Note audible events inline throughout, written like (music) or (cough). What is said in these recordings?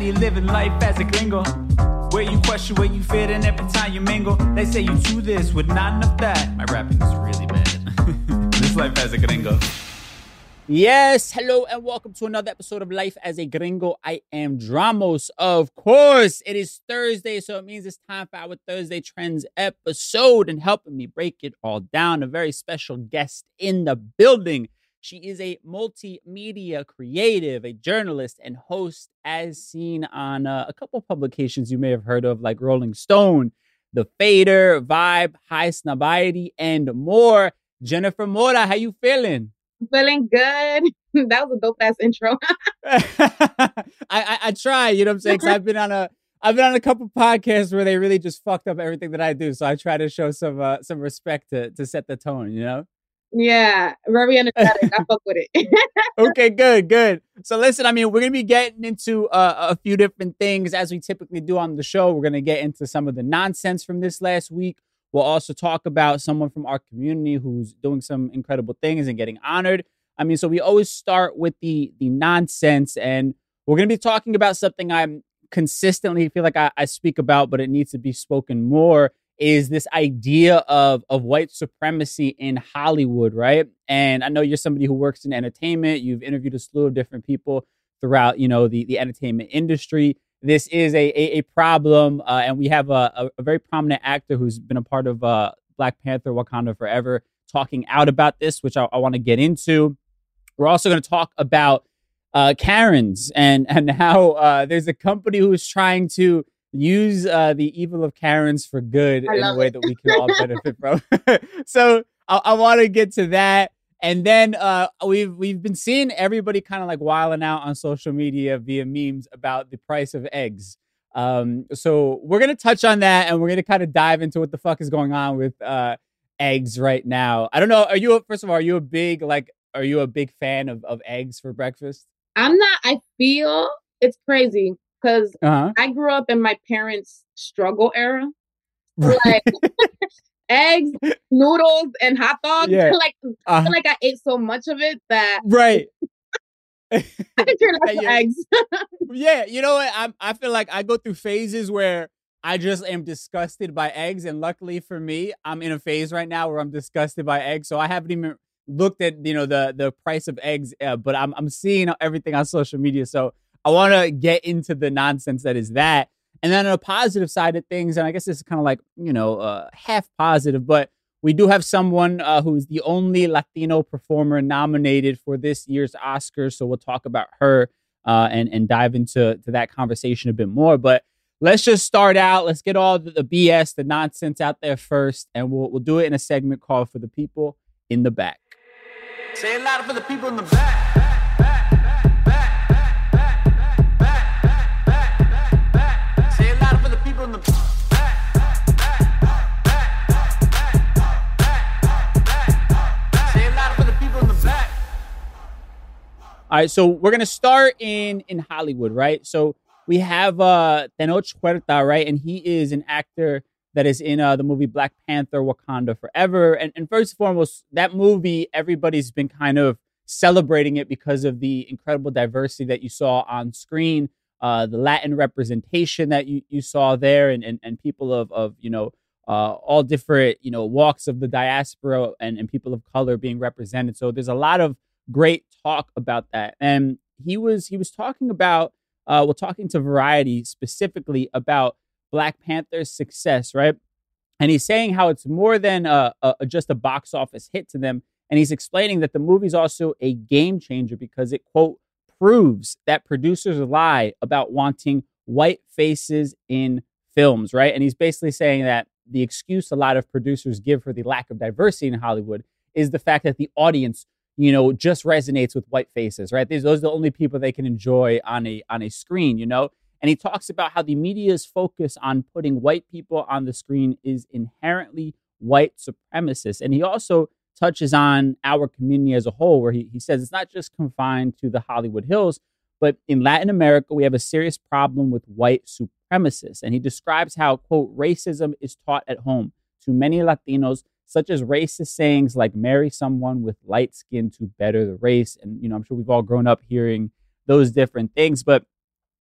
He living life as a gringo. Where you question where you fit in every time you mingle. They say you do this with not enough that. My rapping is really bad. (laughs) this life as a gringo. Yes, hello and welcome to another episode of Life as a Gringo. I am Dramos, of course. It is Thursday, so it means it's time for our Thursday Trends episode. And helping me break it all down, a very special guest in the building. She is a multimedia creative, a journalist, and host, as seen on uh, a couple publications you may have heard of, like Rolling Stone, The Fader, Vibe, Highsnobiety, and more. Jennifer Mota, how you feeling? Feeling good. (laughs) that was a dope ass intro. (laughs) (laughs) I, I I try, you know what I'm saying? 'Cause I've been on a I've been on a couple podcasts where they really just fucked up everything that I do. So I try to show some uh, some respect to to set the tone, you know? Yeah, very energetic. I fuck with it. (laughs) okay, good, good. So listen, I mean, we're gonna be getting into uh, a few different things as we typically do on the show. We're gonna get into some of the nonsense from this last week. We'll also talk about someone from our community who's doing some incredible things and getting honored. I mean, so we always start with the the nonsense, and we're gonna be talking about something I'm consistently feel like I, I speak about, but it needs to be spoken more. Is this idea of of white supremacy in Hollywood, right? And I know you're somebody who works in entertainment. You've interviewed a slew of different people throughout, you know, the the entertainment industry. This is a a, a problem, uh, and we have a, a, very prominent actor who's been a part of uh, Black Panther: Wakanda Forever, talking out about this, which I, I want to get into. We're also going to talk about uh, Karens and and how uh, there's a company who's trying to use uh, the evil of Karens for good in a way it. that we can all benefit from. (laughs) so I, I want to get to that. And then uh, we've we've been seeing everybody kind of like wilding out on social media via memes about the price of eggs. Um, so we're gonna touch on that, and we're gonna kind of dive into what the fuck is going on with uh, eggs right now. I don't know. Are you a, first of all? Are you a big like? Are you a big fan of of eggs for breakfast? I'm not. I feel it's crazy because Uh huh. I grew up in my parents' struggle era. Like (laughs) eggs, noodles, and hot dogs. Yeah. (laughs) like I Uh, feel like I ate so much of it that right. (laughs) I could care less Yeah. eggs. Yeah, you know what? I I feel like I go through phases where I just am disgusted by eggs, and luckily for me, I'm in a phase right now where I'm disgusted by eggs. So I haven't even looked at you know the the price of eggs, uh, but I'm I'm seeing everything on social media. So I want to get into the nonsense that is that, and then on a positive side of things, and I guess this is kind of like you know uh, half positive, but we do have someone uh, who's the only Latino performer nominated for this year's Oscars. So we'll talk about her uh, and and dive into to that conversation a bit more. But let's just start out. Let's get all the, the BS, the nonsense out there first, and we'll we'll do it in a segment called "For the People in the Back." Say it louder for the people in the back. All right, so we're gonna start in in Hollywood, right? So we have uh Tenoch Huerta, right, and he is an actor that is in uh, the movie Black Panther: Wakanda Forever. And, and first and foremost, that movie, everybody's been kind of celebrating it because of the incredible diversity that you saw on screen, uh, the Latin representation that you, you saw there, and, and and people of of you know uh, all different you know walks of the diaspora and, and people of color being represented. So there's a lot of great talk about that. And he was he was talking about uh, well talking to Variety specifically about Black Panther's success, right? And he's saying how it's more than a, a, just a box office hit to them. And he's explaining that the movie's also a game changer because it quote proves that producers lie about wanting white faces in films, right? And he's basically saying that the excuse a lot of producers give for the lack of diversity in Hollywood is the fact that the audience, you know, just resonates with white faces, right? These, those are the only people they can enjoy on a on a screen, you know. And he talks about how the media's focus on putting white people on the screen is inherently white supremacist. And he also touches on our community as a whole, where he, he says it's not just confined to the Hollywood Hills, but in Latin America, we have a serious problem with white supremacists. And he describes how, quote, racism is taught at home to many Latinos, such as racist sayings like marry someone with light skin to better the race. And, you know, I'm sure we've all grown up hearing those different things, but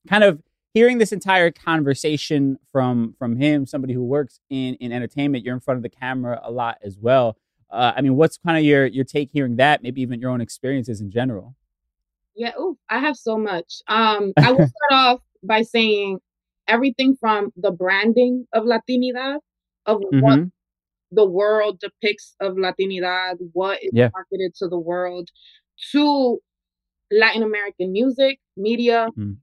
kind of hearing this entire conversation from from him, somebody who works in in entertainment, you're in front of the camera a lot as well. Uh, I mean, what's kind of your your take hearing that? Maybe even your own experiences in general. Yeah, ooh, I have so much. Um, I will start (laughs) off by saying everything from the branding of Latinidad, of mm-hmm. what the world depicts of Latinidad, what is yeah. marketed to the world, to Latin American music, media, mm.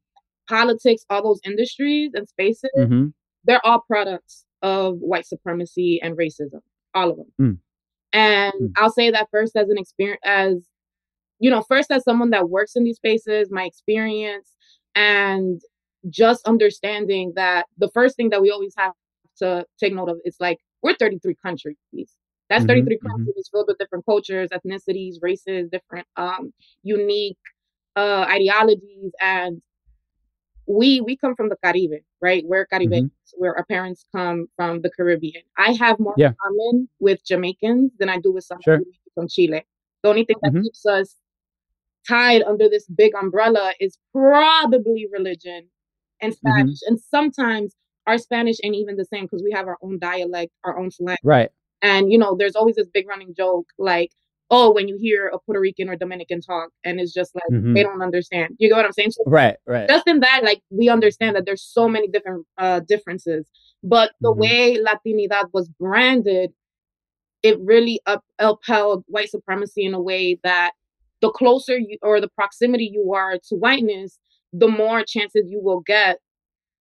politics, all those industries and spaces, mm-hmm. they're all products of white supremacy and racism, all of them. Mm. And mm. I'll say that first as an experience, as you know, first as someone that works in these spaces, my experience, and just understanding that the first thing that we always have to take note of is like we're 33 countries. That's mm-hmm, 33 mm-hmm. countries filled with different cultures, ethnicities, races, different um, unique uh, ideologies, and we we come from the Caribbean, right? We're Caribbeans, mm-hmm. where our parents come from the Caribbean. I have more yeah. common with Jamaicans than I do with some sure. from Chile. The only thing that mm-hmm. keeps us tied under this big umbrella is probably religion and mm-hmm. Spanish. And sometimes our Spanish ain't even the same because we have our own dialect, our own slang. Right. And you know, there's always this big running joke like, oh, when you hear a Puerto Rican or Dominican talk, and it's just like mm-hmm. they don't understand. You get what I'm saying? So right, right. Just in that, like we understand that there's so many different uh differences. But the mm-hmm. way Latinidad was branded, it really up- upheld white supremacy in a way that the closer you or the proximity you are to whiteness, the more chances you will get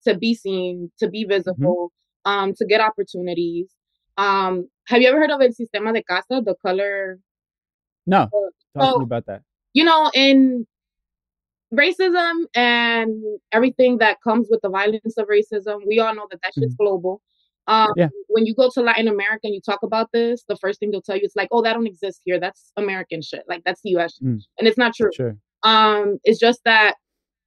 to be seen, to be mm-hmm. visible, mm-hmm. um, to get opportunities. Um, have you ever heard of el sistema de castas, the color? No, talk so, to me about that. You know, in racism and everything that comes with the violence of racism, we all know that that shit's mm-hmm. global. Um, yeah. When you go to Latin America and you talk about this, the first thing they'll tell you is like, "Oh, that don't exist here. That's American shit. Like that's U.S." Mm. and it's not true. Sure. Um, it's just that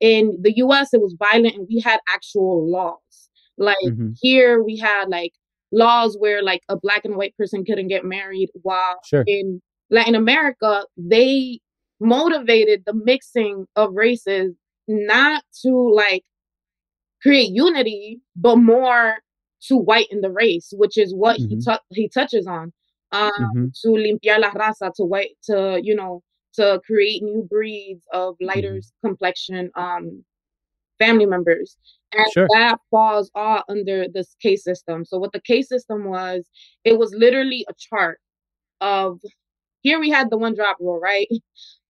in the U.S. it was violent and we had actual laws. Like mm-hmm. here we had like laws where like a black and white person couldn't get married, while sure. in Latin America they motivated the mixing of races not to like create unity, but more to whiten the race, which is what mm-hmm. he t- he touches on. Um, mm-hmm. to limpiar la raza, to white, to you know, to create new breeds of lighter mm-hmm. complexion um, family members, and sure. that falls all under this caste system. So what the caste system was, it was literally a chart of here we had the one drop rule, right? (laughs)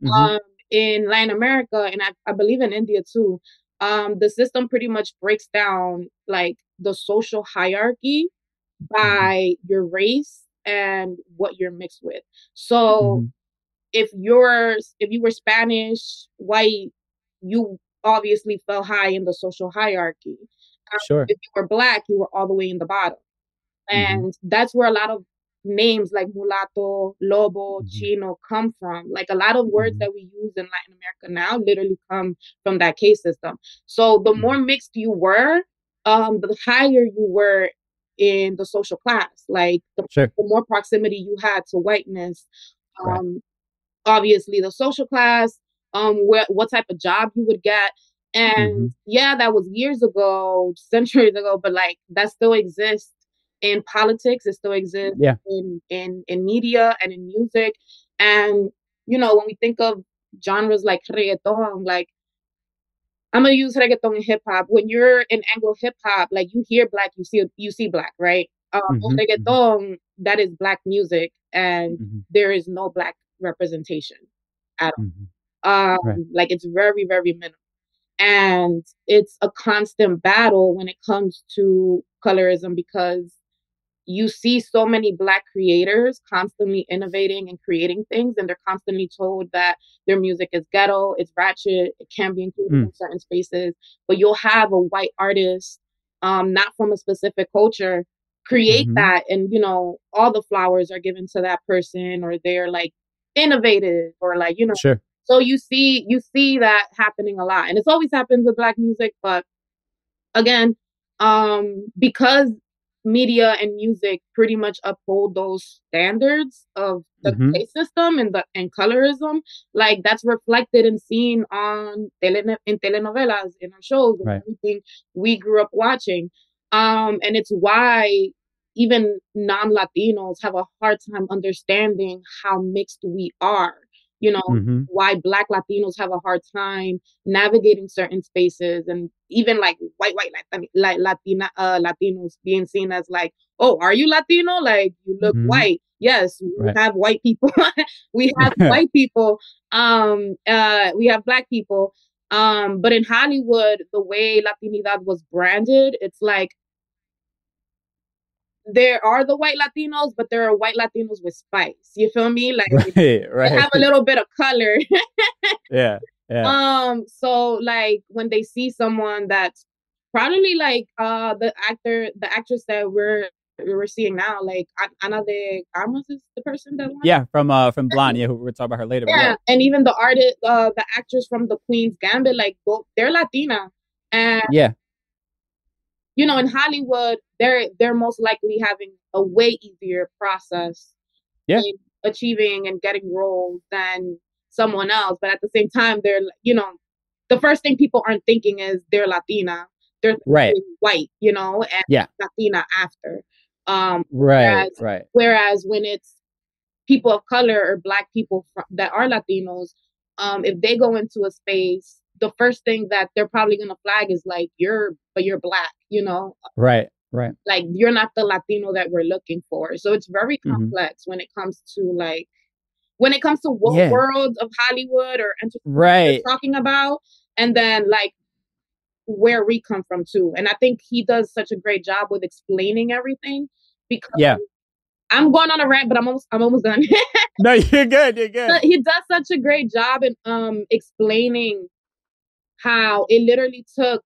Mm-hmm. Um, in Latin America, and I, I believe in India too, um, the system pretty much breaks down like the social hierarchy mm-hmm. by your race and what you're mixed with. So mm-hmm. If you're if you were Spanish, white, you obviously fell high in the social hierarchy. Um, sure. If you were black, you were all the way in the bottom. Mm-hmm. And mm-hmm. that's where a lot of names like mulatto, lobo, mm-hmm. chino come from. Like a lot of words mm-hmm. that we use in Latin America now literally come from that caste system. So the mm-hmm. more mixed you were, um, the higher you were in the social class. Like the, sure. the more proximity you had to whiteness, um, right. Obviously the social class, um, wh- what type of job you would get. And mm-hmm. yeah, that was years ago, centuries ago, but like that still exists in politics. It still exists yeah. in, in in media and in music. And you know, when we think of genres like reggaeton, like I'm gonna use reggaeton and hip hop. When you're in Anglo hip hop, like you hear black, you see you see black, right? Um, mm-hmm, mm-hmm. reggaeton mm-hmm. that is black music, and mm-hmm. there is no black representation at all. Mm-hmm. Um, right. Like it's very very minimal, and it's a constant battle when it comes to colorism because you see so many black creators constantly innovating and creating things and they're constantly told that their music is ghetto it's ratchet it can be included mm. in certain spaces but you'll have a white artist um, not from a specific culture create mm-hmm. that and you know all the flowers are given to that person or they're like innovative or like you know sure. so you see you see that happening a lot and it's always happened with black music but again um because media and music pretty much uphold those standards of the mm-hmm. system and the and colorism like that's reflected and seen on tele, in telenovelas in our shows right. everything we grew up watching um and it's why even non-latinos have a hard time understanding how mixed we are you know mm-hmm. why black latinos have a hard time navigating certain spaces and even like white white like latina uh, latinos being seen as like oh are you latino like you look mm-hmm. white yes we right. have white people (laughs) we have (laughs) white people um uh we have black people um but in hollywood the way latinidad was branded it's like there are the white Latinos, but there are white Latinos with spice. You feel me? Like (laughs) right, right. have a little bit of color. (laughs) yeah. Yeah. Um, so like when they see someone that's probably like uh the actor, the actress that we're we're seeing now, like Ana de Armas is the person that won. Yeah, from uh from Blonde, yeah, we'll talk about her later. Yeah, yeah. and even the artist, uh, the actress from the Queen's Gambit, like they're Latina, and yeah, you know, in Hollywood, they're they're most likely having a way easier process yeah. achieving and getting roles than someone else. But at the same time, they're you know, the first thing people aren't thinking is they're Latina. They're right. white, you know, and yeah. Latina after. Um, right, whereas, right. Whereas when it's people of color or black people fr- that are Latinos, um, if they go into a space the first thing that they're probably gonna flag is like you're but you're black, you know? Right, right. Like you're not the Latino that we're looking for. So it's very mm-hmm. complex mm-hmm. when it comes to like when it comes to what yeah. world of Hollywood or entertainment right. talking about, and then like where we come from too. And I think he does such a great job with explaining everything because yeah. I'm going on a rant, but I'm almost I'm almost done. (laughs) no, you're good. You're good. He does such a great job in um explaining how it literally took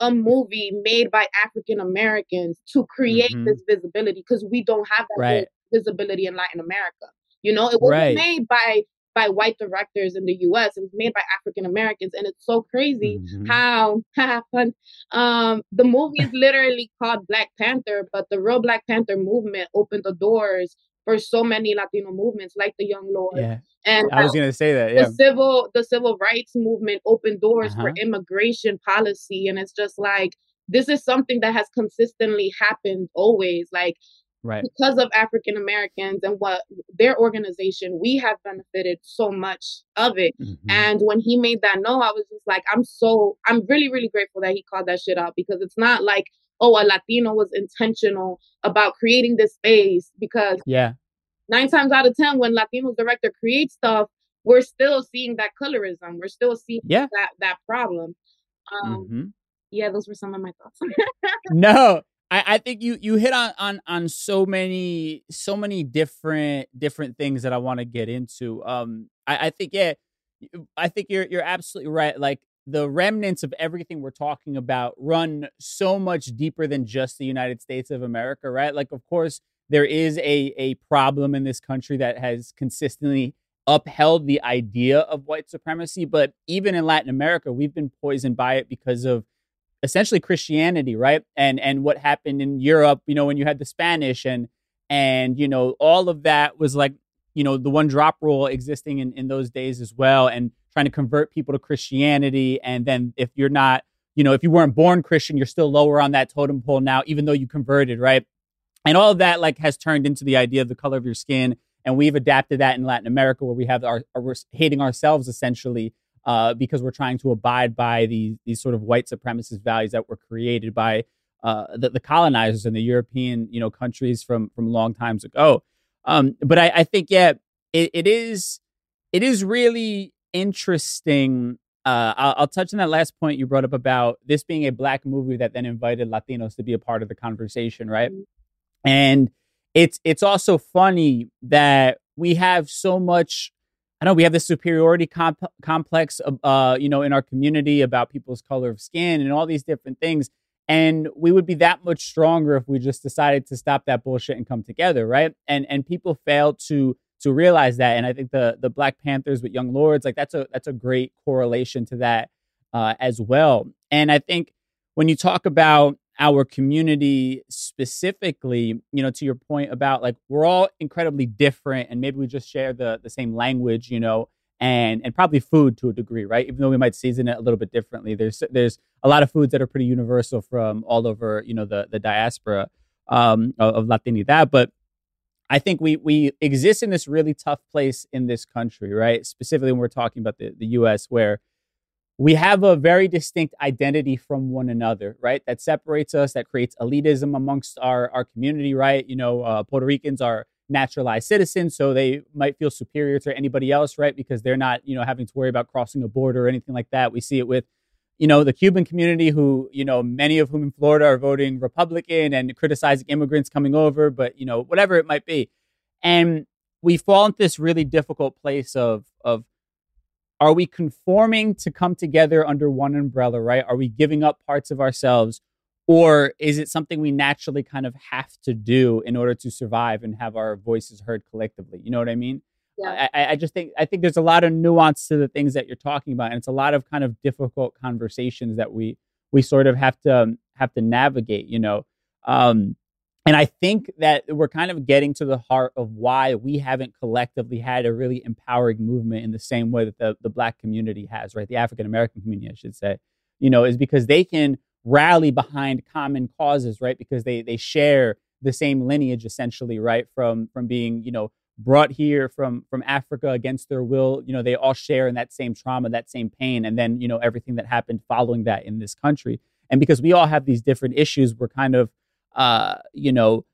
a movie made by African Americans to create mm-hmm. this visibility because we don't have that right. visibility in Latin America. You know, it wasn't right. made by by white directors in the US. It was made by African Americans. And it's so crazy mm-hmm. how. (laughs) Um, the movie is literally called Black Panther, but the real Black Panther movement opened the doors for so many Latino movements like the Young Lord. Yeah. And I was gonna say that, yeah. The civil the civil rights movement opened doors uh-huh. for immigration policy. And it's just like this is something that has consistently happened always. Like right. because of African Americans and what their organization, we have benefited so much of it. Mm-hmm. And when he made that no, I was just like, I'm so I'm really, really grateful that he called that shit out because it's not like oh, a Latino was intentional about creating this space because yeah, nine times out of ten, when Latino director creates stuff, we're still seeing that colorism. We're still seeing yeah. that that problem. Um, mm-hmm. Yeah, those were some of my thoughts. (laughs) no, I, I think you you hit on on on so many so many different different things that I want to get into. Um, I, I think yeah, I think you're you're absolutely right. Like the remnants of everything we're talking about run so much deeper than just the United States of America, right? Like, of course, there is a a problem in this country that has consistently upheld the idea of white supremacy. But even in Latin America, we've been poisoned by it because of essentially Christianity, right? And and what happened in Europe, you know, when you had the Spanish and and you know all of that was like you know the one drop rule existing in in those days as well, and trying to convert people to Christianity. And then if you're not, you know, if you weren't born Christian, you're still lower on that totem pole now, even though you converted, right? And all of that like has turned into the idea of the color of your skin. And we've adapted that in Latin America where we have our, our we're hating ourselves essentially uh, because we're trying to abide by these these sort of white supremacist values that were created by uh, the, the, colonizers and the European you know countries from from long times ago. Um, but I, I, think yeah, it, it is it is really interesting. Uh, I'll, I'll, touch on that last point you brought up about this being a black movie that then invited Latinos to be a part of the conversation, right? Mm-hmm. And it's it's also funny that we have so much I know we have this superiority comp- complex, uh, you know, in our community about people's color of skin and all these different things. And we would be that much stronger if we just decided to stop that bullshit and come together, right? And and people fail to to realize that. And I think the the Black Panthers with Young Lords, like that's a that's a great correlation to that uh, as well. And I think when you talk about our community specifically, you know, to your point about like we're all incredibly different and maybe we just share the the same language, you know, and and probably food to a degree, right? Even though we might season it a little bit differently. There's there's a lot of foods that are pretty universal from all over, you know, the the diaspora um, of, of Latinidad, but I think we we exist in this really tough place in this country, right? Specifically when we're talking about the, the US where we have a very distinct identity from one another, right? That separates us, that creates elitism amongst our, our community, right? You know, uh, Puerto Ricans are naturalized citizens, so they might feel superior to anybody else, right? Because they're not, you know, having to worry about crossing a border or anything like that. We see it with, you know, the Cuban community, who, you know, many of whom in Florida are voting Republican and criticizing immigrants coming over, but, you know, whatever it might be. And we fall into this really difficult place of, of, are we conforming to come together under one umbrella, right? Are we giving up parts of ourselves? Or is it something we naturally kind of have to do in order to survive and have our voices heard collectively? You know what I mean? Yeah. I, I just think I think there's a lot of nuance to the things that you're talking about, and it's a lot of kind of difficult conversations that we we sort of have to um, have to navigate. You know, um, and I think that we're kind of getting to the heart of why we haven't collectively had a really empowering movement in the same way that the, the black community has, right? The African American community, I should say, you know, is because they can rally behind common causes, right? Because they they share the same lineage essentially, right? From from being, you know, brought here from from Africa against their will, you know, they all share in that same trauma, that same pain, and then, you know, everything that happened following that in this country. And because we all have these different issues, we're kind of uh, you know,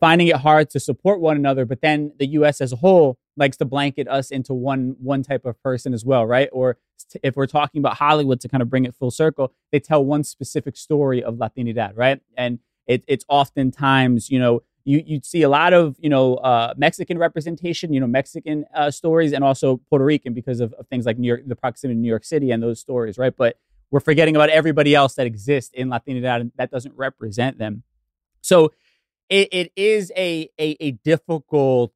finding it hard to support one another. But then the U.S. as a whole likes to blanket us into one one type of person as well, right? Or if we're talking about Hollywood to kind of bring it full circle, they tell one specific story of Latinidad, right? And it, it's oftentimes, you know, you you see a lot of you know uh, Mexican representation, you know Mexican uh, stories, and also Puerto Rican because of, of, things like New York, the proximity to New York City and those stories, right? But we're forgetting about everybody else that exists in Latinidad that doesn't represent them. So it, it is a, a, a difficult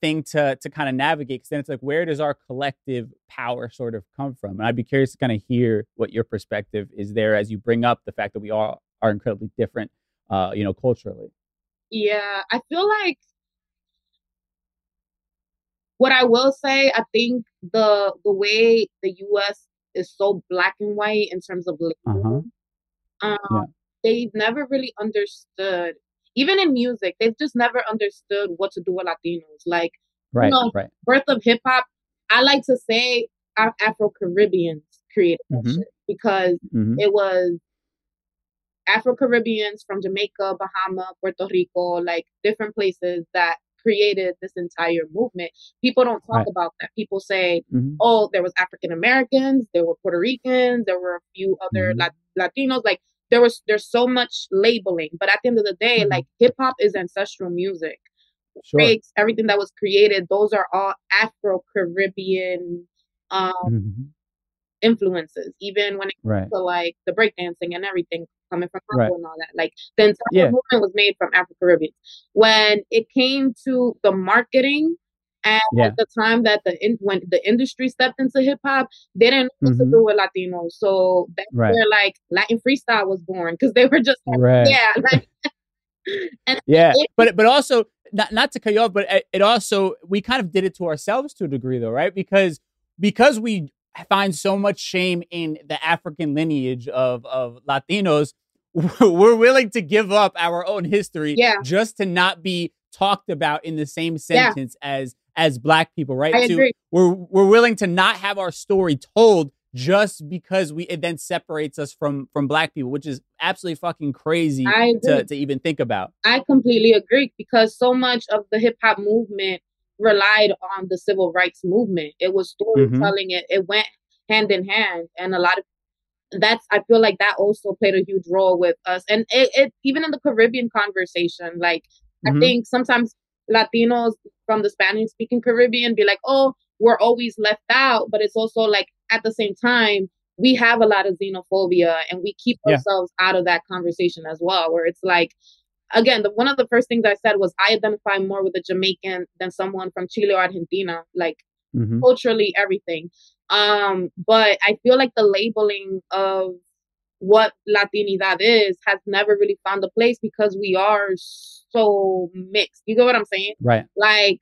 thing to to kind of navigate because then it's like where does our collective power sort of come from and i'd be curious to kind of hear what your perspective is there as you bring up the fact that we all are incredibly different uh you know culturally yeah i feel like what i will say i think the the way the us is so black and white in terms of uh-huh. um, yeah. they've never really understood even in music they've just never understood what to do with latinos like right, you know right. birth of hip-hop i like to say afro-caribbeans created mm-hmm. because mm-hmm. it was afro-caribbeans from jamaica bahama puerto rico like different places that created this entire movement. People don't talk right. about that. People say, mm-hmm. oh, there was African Americans, there were Puerto Ricans, there were a few other mm-hmm. Latinos. Like there was there's so much labeling. But at the end of the day, mm-hmm. like hip hop is ancestral music. Sure. Breaks, everything that was created, those are all Afro Caribbean um mm-hmm. influences. Even when it comes right. to like the breakdancing and everything. Coming from Congo right. and all that. Like the entire yeah. movement was made from Afro Caribbeans. When it came to the marketing and yeah. at the time that the in, when the industry stepped into hip hop, they didn't know mm-hmm. what to do with Latinos. So that's right. where like Latin freestyle was born because they were just like, right. yeah, (laughs) like, and yeah. It, but but also not not to cut you off, but it also we kind of did it to ourselves to a degree, though, right? Because because we find so much shame in the African lineage of of Latinos, (laughs) we're willing to give up our own history yeah. just to not be talked about in the same sentence yeah. as as black people, right? I so agree. we're we're willing to not have our story told just because we it then separates us from from black people, which is absolutely fucking crazy to, to even think about. I completely agree because so much of the hip hop movement relied on the civil rights movement. It was mm-hmm. storytelling. Mm-hmm. It it went hand in hand, and a lot of that's I feel like that also played a huge role with us, and it, it even in the Caribbean conversation, like mm-hmm. I think sometimes Latinos from the Spanish speaking Caribbean be like, oh, we're always left out. But it's also like at the same time, we have a lot of xenophobia and we keep yeah. ourselves out of that conversation as well, where it's like, again, the, one of the first things I said was I identify more with a Jamaican than someone from Chile or Argentina, like mm-hmm. culturally, everything. Um, but I feel like the labeling of what Latinidad is has never really found a place because we are so mixed. You get what I'm saying? Right. Like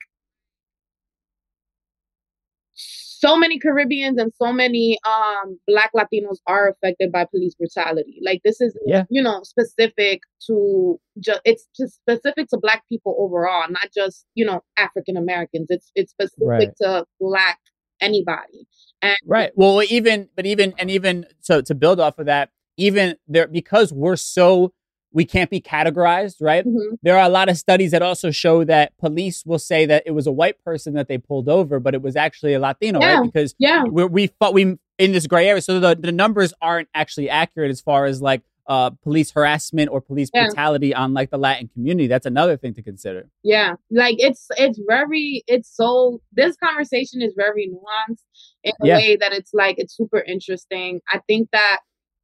so many Caribbeans and so many um black Latinos are affected by police brutality. Like this is yeah. you know specific to just it's just specific to black people overall, not just, you know, African Americans. It's it's specific right. to black anybody. And right. Well, even but even and even so to build off of that, even there because we're so we can't be categorized, right? Mm-hmm. There are a lot of studies that also show that police will say that it was a white person that they pulled over, but it was actually a Latino, yeah. right? Because yeah, we we fought we in this gray area, so the the numbers aren't actually accurate as far as like uh, police harassment or police yeah. brutality on like the Latin community. That's another thing to consider. Yeah, like it's it's very it's so this conversation is very nuanced in a yeah. way that it's like it's super interesting. I think that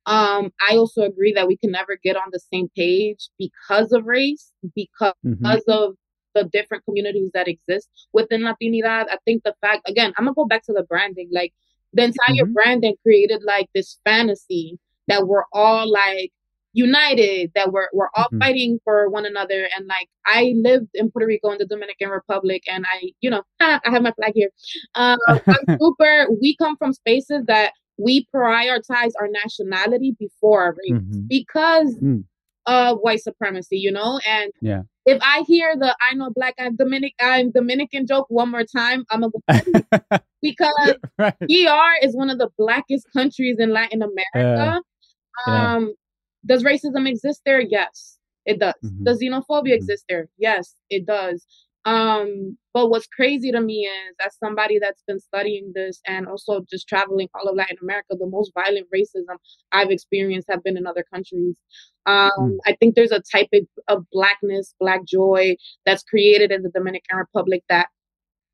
um, I also agree that we can never get on the same page because of race, because mm-hmm. of the different communities that exist within Latinidad. I think the fact, again, I'm gonna go back to the branding. Like the entire mm-hmm. branding created like this fantasy that we're all like united, that we're we're all mm-hmm. fighting for one another. And like I lived in Puerto Rico in the Dominican Republic, and I, you know, (laughs) I have my flag here. Um, I'm (laughs) super. We come from spaces that we prioritize our nationality before our race mm-hmm. because mm. of white supremacy, you know? And yeah. if I hear the I know black I'm Dominic I'm Dominican joke one more time, I'm gonna go (laughs) because (laughs) right. ER is one of the blackest countries in Latin America. Yeah. Um does racism exist there? Yes, it does. Mm-hmm. Does xenophobia mm-hmm. exist there? Yes, it does. Um, but what's crazy to me is, as somebody that's been studying this and also just traveling all of Latin America, the most violent racism I've experienced have been in other countries. Um, mm. I think there's a type of, of blackness, black joy that's created in the Dominican Republic that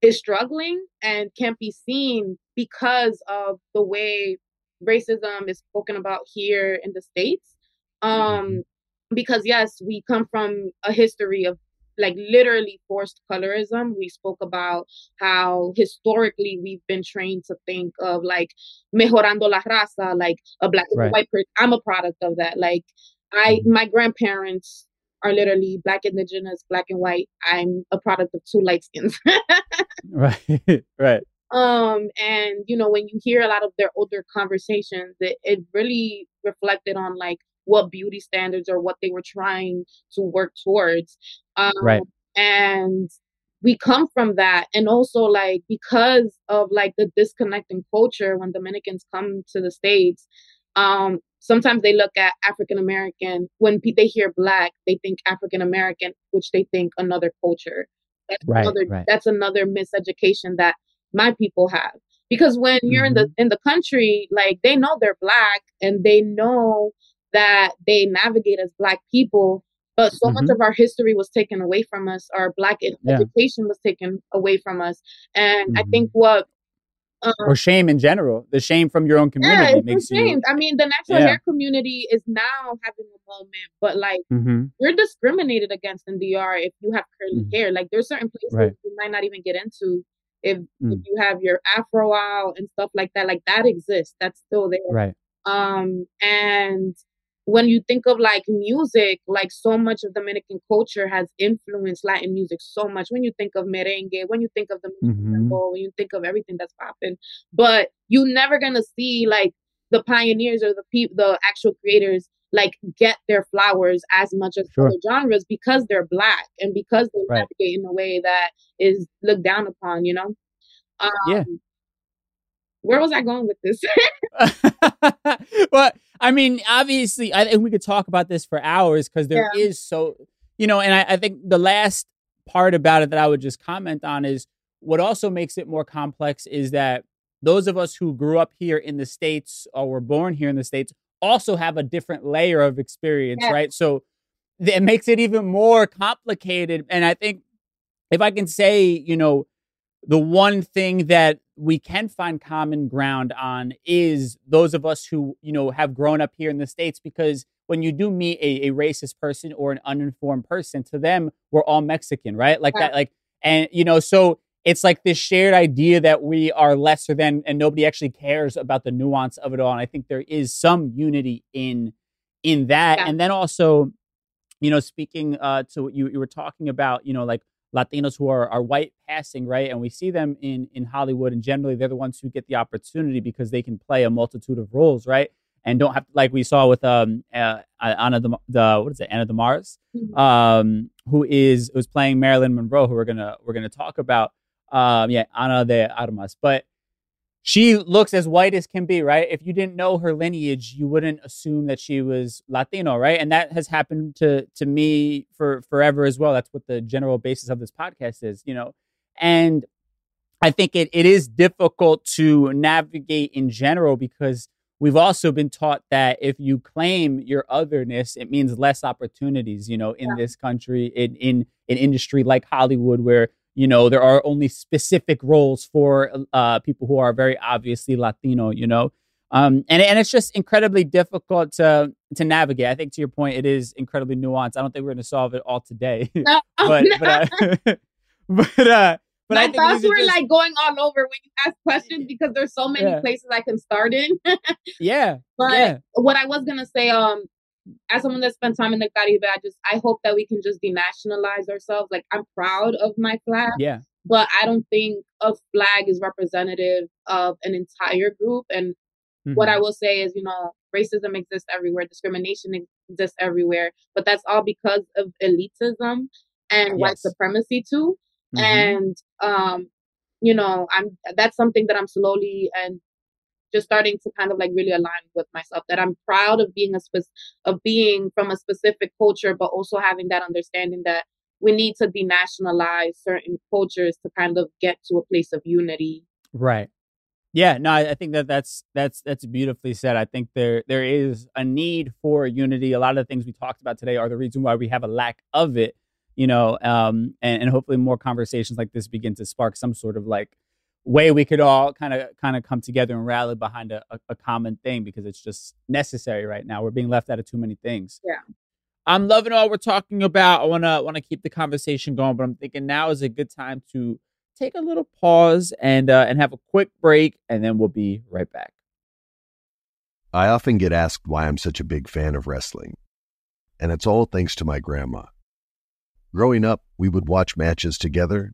is struggling and can't be seen because of the way racism is spoken about here in the States. Um, mm-hmm. because yes, we come from a history of like literally forced colorism. We spoke about how historically we've been trained to think of like mejorando la raza, like a black and right. white person. I'm a product of that. Like I, mm-hmm. my grandparents are literally black indigenous, black and white. I'm a product of two light skins. (laughs) right, (laughs) right. Um, and you know, when you hear a lot of their older conversations, it, it really reflected on like what beauty standards or what they were trying to work towards. Um, right. And we come from that. And also, like, because of like the disconnecting culture when Dominicans come to the States, um, sometimes they look at African American, when they hear Black, they think African American, which they think another culture. That's right, another, right. That's another miseducation that my people have because when you're mm-hmm. in the mm-hmm. in the country like they know they're black and they know that they navigate as black people but so mm-hmm. much of our history was taken away from us our black yeah. education was taken away from us and mm-hmm. i think what Um, or shame in general, the shame from your own community yeah, makes shame. you. I mean, the natural yeah. hair community is now having a moment, but like mm-hmm. you're discriminated against in DR if you have curly mm-hmm. hair. Like there's certain places right. you might not even get into if mm. if you have your afro out and stuff like that. Like that exists. That's still there. Right. Um, and when you think of like music, like so much of Dominican culture has influenced Latin music so much. When you think of merengue, when you think of the mm-hmm. when you think of everything that's popping, but you're never gonna see like the pioneers or the people, the actual creators, like get their flowers as much as sure. other genres because they're black and because they right. navigate in a way that is looked down upon. You know. Um, yeah. Where was I going with this? (laughs) (laughs) well, I mean, obviously, I think we could talk about this for hours because there yeah. is so, you know, and I, I think the last part about it that I would just comment on is what also makes it more complex is that those of us who grew up here in the States or were born here in the States also have a different layer of experience, yeah. right? So it makes it even more complicated. And I think if I can say, you know, the one thing that we can find common ground on is those of us who you know have grown up here in the states because when you do meet a, a racist person or an uninformed person to them we're all mexican right? Like that like and you know so it's like this shared idea that we are lesser than and nobody actually cares about the nuance of it all. And i think there is some unity in in that. Yeah. and then also you know speaking uh to what you, you were talking about you know like Latinos who are, are white passing, right? And we see them in, in Hollywood, and generally they're the ones who get the opportunity because they can play a multitude of roles, right? And don't have like we saw with um uh, Anna the, the what is it Ana de Armas, mm-hmm. um who is was playing Marilyn Monroe, who we're gonna we're gonna talk about, um yeah Ana de Armas, but she looks as white as can be, right? If you didn't know her lineage, you wouldn't assume that she was Latino, right? And that has happened to to me for forever as well. That's what the general basis of this podcast is, you know. And I think it, it is difficult to navigate in general because we've also been taught that if you claim your otherness, it means less opportunities, you know, in yeah. this country, in, in an industry like Hollywood, where you know there are only specific roles for uh, people who are very obviously latino you know um, and, and it's just incredibly difficult to to navigate i think to your point it is incredibly nuanced i don't think we're going to solve it all today (laughs) no, (laughs) but, no. (laughs) but uh, but uh but My thoughts were just... like going all over when you ask questions because there's so many yeah. places I can start in. yeah. But yeah. what I was gonna say, um, as someone that spent time in the Caribe, I just I hope that we can just denationalize ourselves. Like I'm proud of my flag. Yeah. But I don't think a flag is representative of an entire group. And mm-hmm. what I mm-hmm. will say is, you know, racism exists everywhere, discrimination exists everywhere, but that's all because of elitism and yes. white supremacy too. Mm-hmm. And um, you know, I'm that's something that I'm slowly and just starting to kind of like really align with myself that I'm proud of being a spe- of being from a specific culture, but also having that understanding that we need to denationalize certain cultures to kind of get to a place of unity. Right. Yeah, no, I think that that's that's that's beautifully said. I think there there is a need for unity. A lot of the things we talked about today are the reason why we have a lack of it. You know, um, and, and hopefully more conversations like this begin to spark some sort of like way we could all kind of kind of come together and rally behind a, a, a, common thing because it's just necessary right now. We're being left out of too many things. Yeah. I'm loving all we're talking about. I wanna wanna keep the conversation going, but I'm thinking now is a good time to take a little pause and uh, and have a quick break, and then we'll be right back. I often get asked why I'm such a big fan of wrestling, and it's all thanks to my grandma. Growing up, we would watch matches together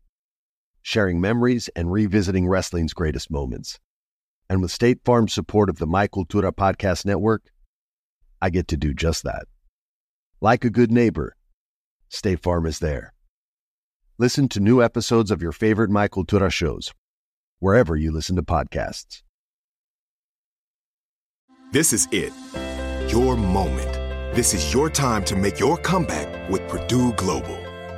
sharing memories and revisiting wrestling's greatest moments. And with State Farm's support of the My Cultura Podcast Network, I get to do just that. Like a good neighbor, State Farm is there. Listen to new episodes of your favorite My Cultura shows, wherever you listen to podcasts. This is it. Your moment. This is your time to make your comeback with Purdue Global.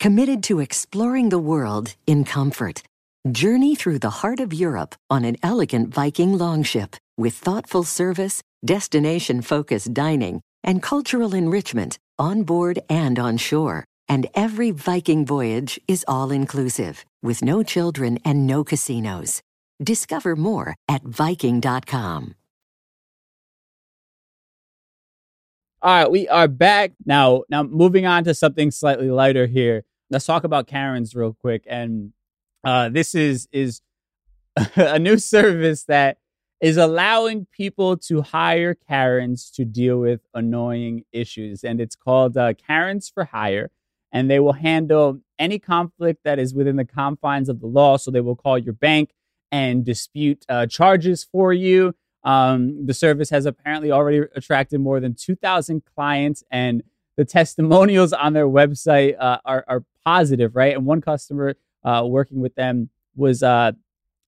committed to exploring the world in comfort. Journey through the heart of Europe on an elegant Viking longship with thoughtful service, destination focused dining, and cultural enrichment on board and on shore. And every Viking voyage is all inclusive, with no children and no casinos. Discover more at Viking.com. All right, we are back now. Now, moving on to something slightly lighter here. Let's talk about Karens real quick. And uh, this is is (laughs) a new service that is allowing people to hire Karens to deal with annoying issues, and it's called uh, Karens for Hire. And they will handle any conflict that is within the confines of the law. So they will call your bank and dispute uh, charges for you. Um, the service has apparently already attracted more than 2,000 clients, and the testimonials on their website uh, are, are, positive, right? And one customer uh, working with them was uh,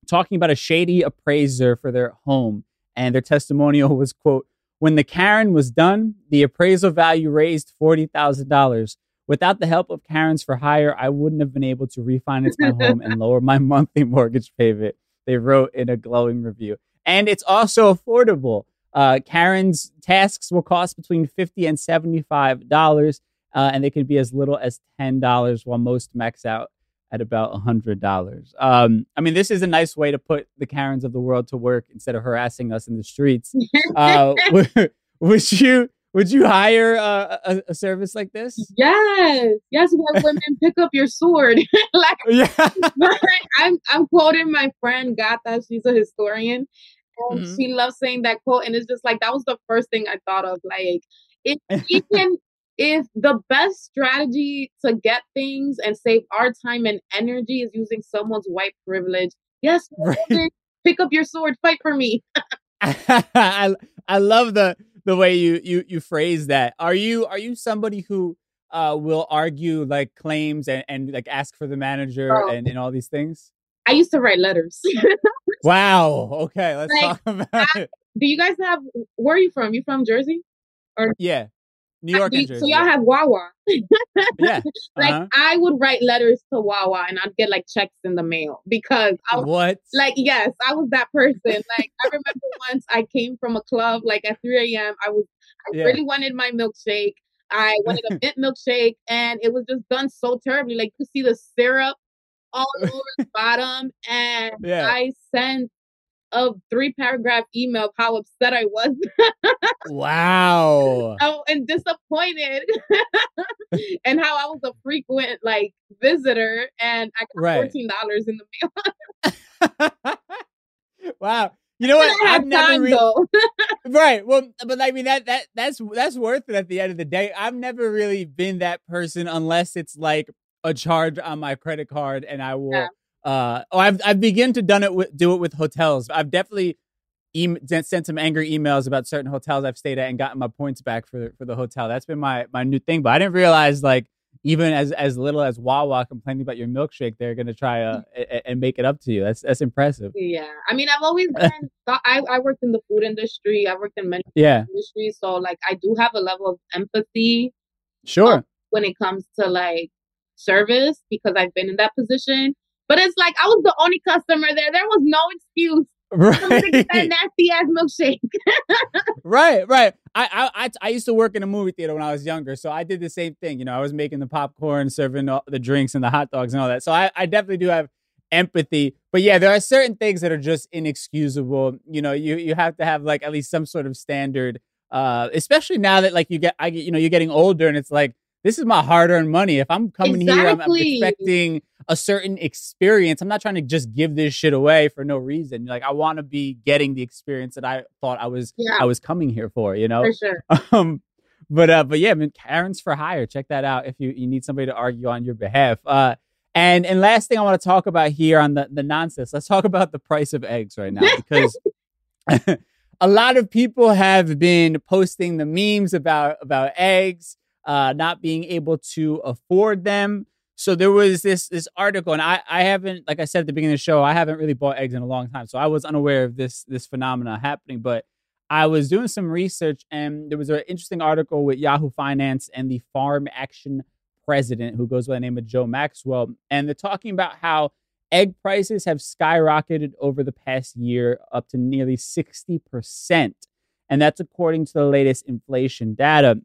talking about a shady appraiser for their home, and their testimonial (laughs) was, quote, when the Karen was done, the appraisal value raised $40,000. Without the help of Karens for hire, I wouldn't have been able to refinance my home and (laughs) lower my monthly mortgage payment. They wrote in a glowing review and it's also affordable. Uh, Karen's tasks will cost between 50 and seventy-five dollars, uh, and they can be as little as ten dollars, while most max out at about hundred dollars. Um, I mean, this is a nice way to put the Karens of the world to work instead of harassing us in the streets. (laughs) Uh, would, (laughs) would you? Would you hire uh, a, a, service like this? Yes, yes. Where women pick up your sword. (laughs) like, yeah. I'm I'm quoting my friend Gata. She's a historian, and mm-hmm. she loves saying that quote. And it's just like that was the first thing I thought of. Like, if we can, if the best strategy to get things and save our time and energy is using someone's white privilege, yes, (laughs) right. pick up your sword, fight for me. (laughs) I I love the the way you you you phrase that. Are you are you somebody who uh, will argue like claims and, and like ask for the manager oh. and, and all these things? I used to write letters. (laughs) wow. Okay, let's like, talk about I, it. Do you guys have? Where are you from? You from Jersey? Or yeah, New York and Jersey. So y'all have Wawa. yeah. (laughs) Like uh-huh. I would write letters to Wawa and I'd get like checks in the mail because I was what? Like yes, I was that person. Like I remember once I came from a club like at 3 a.m. I was I yeah. really wanted my milkshake. I wanted a mint milkshake and it was just done so terribly. Like you see the syrup all (laughs) over the bottom. And yeah. I sent a three paragraph email of how upset I was. wow. (laughs) Oh, and disappointed. (laughs) and how I was a frequent like visitor and I got right. $14 in the mail. (laughs) wow. You know what? I've never really, right. Well, but I mean that that that's that's worth it at the end of the day. I've never really been that person unless it's like a charge on my credit card, and I will. Yeah. Uh, oh, I've I've begun to done it with, do it with hotels. I've definitely e- sent some angry emails about certain hotels I've stayed at and gotten my points back for for the hotel. That's been my my new thing. But I didn't realize like even as as little as Wawa complaining about your milkshake, they're gonna try uh, and make it up to you. That's that's impressive. Yeah, I mean, I've always (laughs) been. I I worked in the food industry. I worked in many yeah industry, so like I do have a level of empathy. Sure. Um, when it comes to like service because I've been in that position. But it's like I was the only customer there. There was no excuse Right. that nasty ass milkshake. (laughs) right, right. I, I I used to work in a movie theater when I was younger, so I did the same thing. You know, I was making the popcorn, serving all the drinks and the hot dogs and all that. So I, I definitely do have empathy. But yeah, there are certain things that are just inexcusable. You know, you you have to have like at least some sort of standard. Uh, especially now that like you get I get you know you're getting older and it's like this is my hard earned money. If I'm coming exactly. here, I'm, I'm, expecting a certain experience. I'm not trying to just give this shit away for no reason. Like I want to be getting the experience that I thought I was yeah. I was coming here for. You know, for sure. (laughs) Um, but uh, but yeah, I mean, Karen's for hire. Check that out if you you need somebody to argue on your behalf. Uh, and and last thing I want to talk about here on the the nonsense. Let's talk about the price of eggs right now because. (laughs) (laughs) a lot of people have been posting the memes about about eggs uh, not being able to afford them. So there was this this article, and I I haven't, like I said at the beginning of the show, I haven't really bought eggs in a long time, so I was unaware of this this phenomena happening. But I was doing some research, and there was an interesting article with Yahoo Finance and the Farm Action president, who goes by the name of Joe Maxwell, and they're talking about how egg prices have skyrocketed over the past year, up to nearly sixty percent, and that's according to the latest inflation data.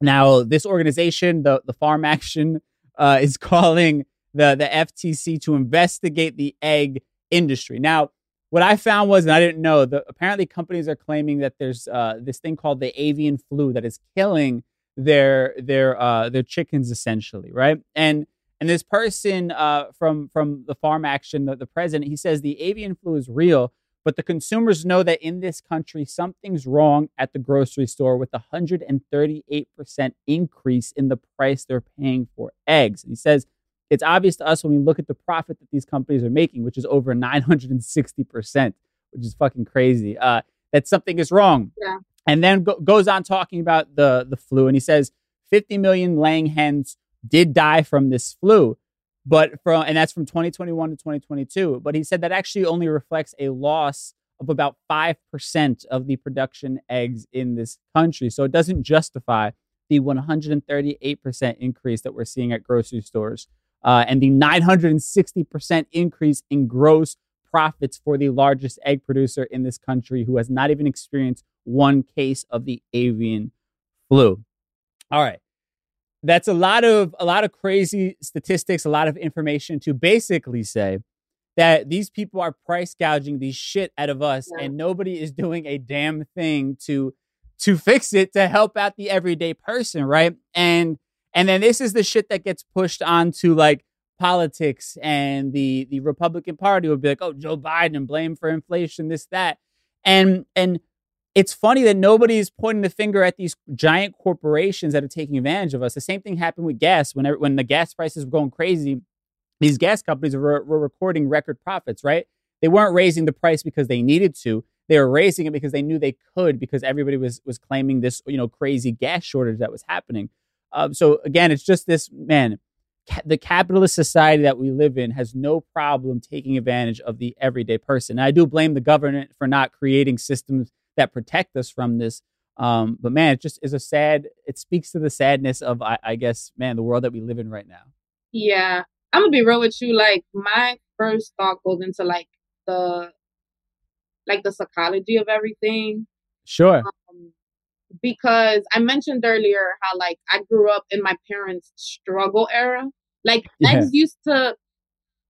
Now, this organization, the, the Farm Action, uh, is (laughs) calling the, the FTC to investigate the egg industry. Now, what I found was, and I didn't know, that apparently companies are claiming that there's uh, this thing called the avian flu that is killing their their uh, their chickens essentially, right? And and this person uh, from from the Farm Action, the, the president, he says the avian flu is real, but the consumers know that in this country, something's wrong at the grocery store with a 138% increase in the price they're paying for eggs. he says it's obvious to us when we look at the profit that these companies are making, which is over 960%, which is fucking crazy, uh, that something is wrong. Yeah. And then go- goes on talking about the, the flu. And he says 50 million laying hens did die from this flu but from and that's from 2021 to 2022 but he said that actually only reflects a loss of about 5% of the production eggs in this country. So it doesn't justify the 138% increase that we're seeing at grocery stores uh, and the 960% increase in gross profits for the largest egg producer in this country who has not even experienced one case of the avian flu. All right that's a lot of a lot of crazy statistics, a lot of information to basically say that these people are price gouging the shit out of us yeah. and nobody is doing a damn thing to to fix it to help out the everyday person, right? And and then this is the shit that gets pushed onto like politics and the the Republican Party will be like, "Oh, Joe Biden blame for inflation, this that." And and it's funny that nobody is pointing the finger at these giant corporations that are taking advantage of us. The same thing happened with gas. When, when the gas prices were going crazy, these gas companies were, were recording record profits, right? They weren't raising the price because they needed to. They were raising it because they knew they could because everybody was was claiming this, you know, crazy gas shortage that was happening. Um, so again, it's just this man. Ca- the capitalist society that we live in has no problem taking advantage of the everyday person. And I do blame the government for not creating systems that protect us from this. Um, but man, it just is a sad. It speaks to the sadness of, I, I guess, man, the world that we live in right now. Yeah, I'm gonna be real with you. Like my first thought goes into like the, like the psychology of everything. Sure. Um, because I mentioned earlier how like I grew up in my parents' struggle era. Like yeah. eggs used to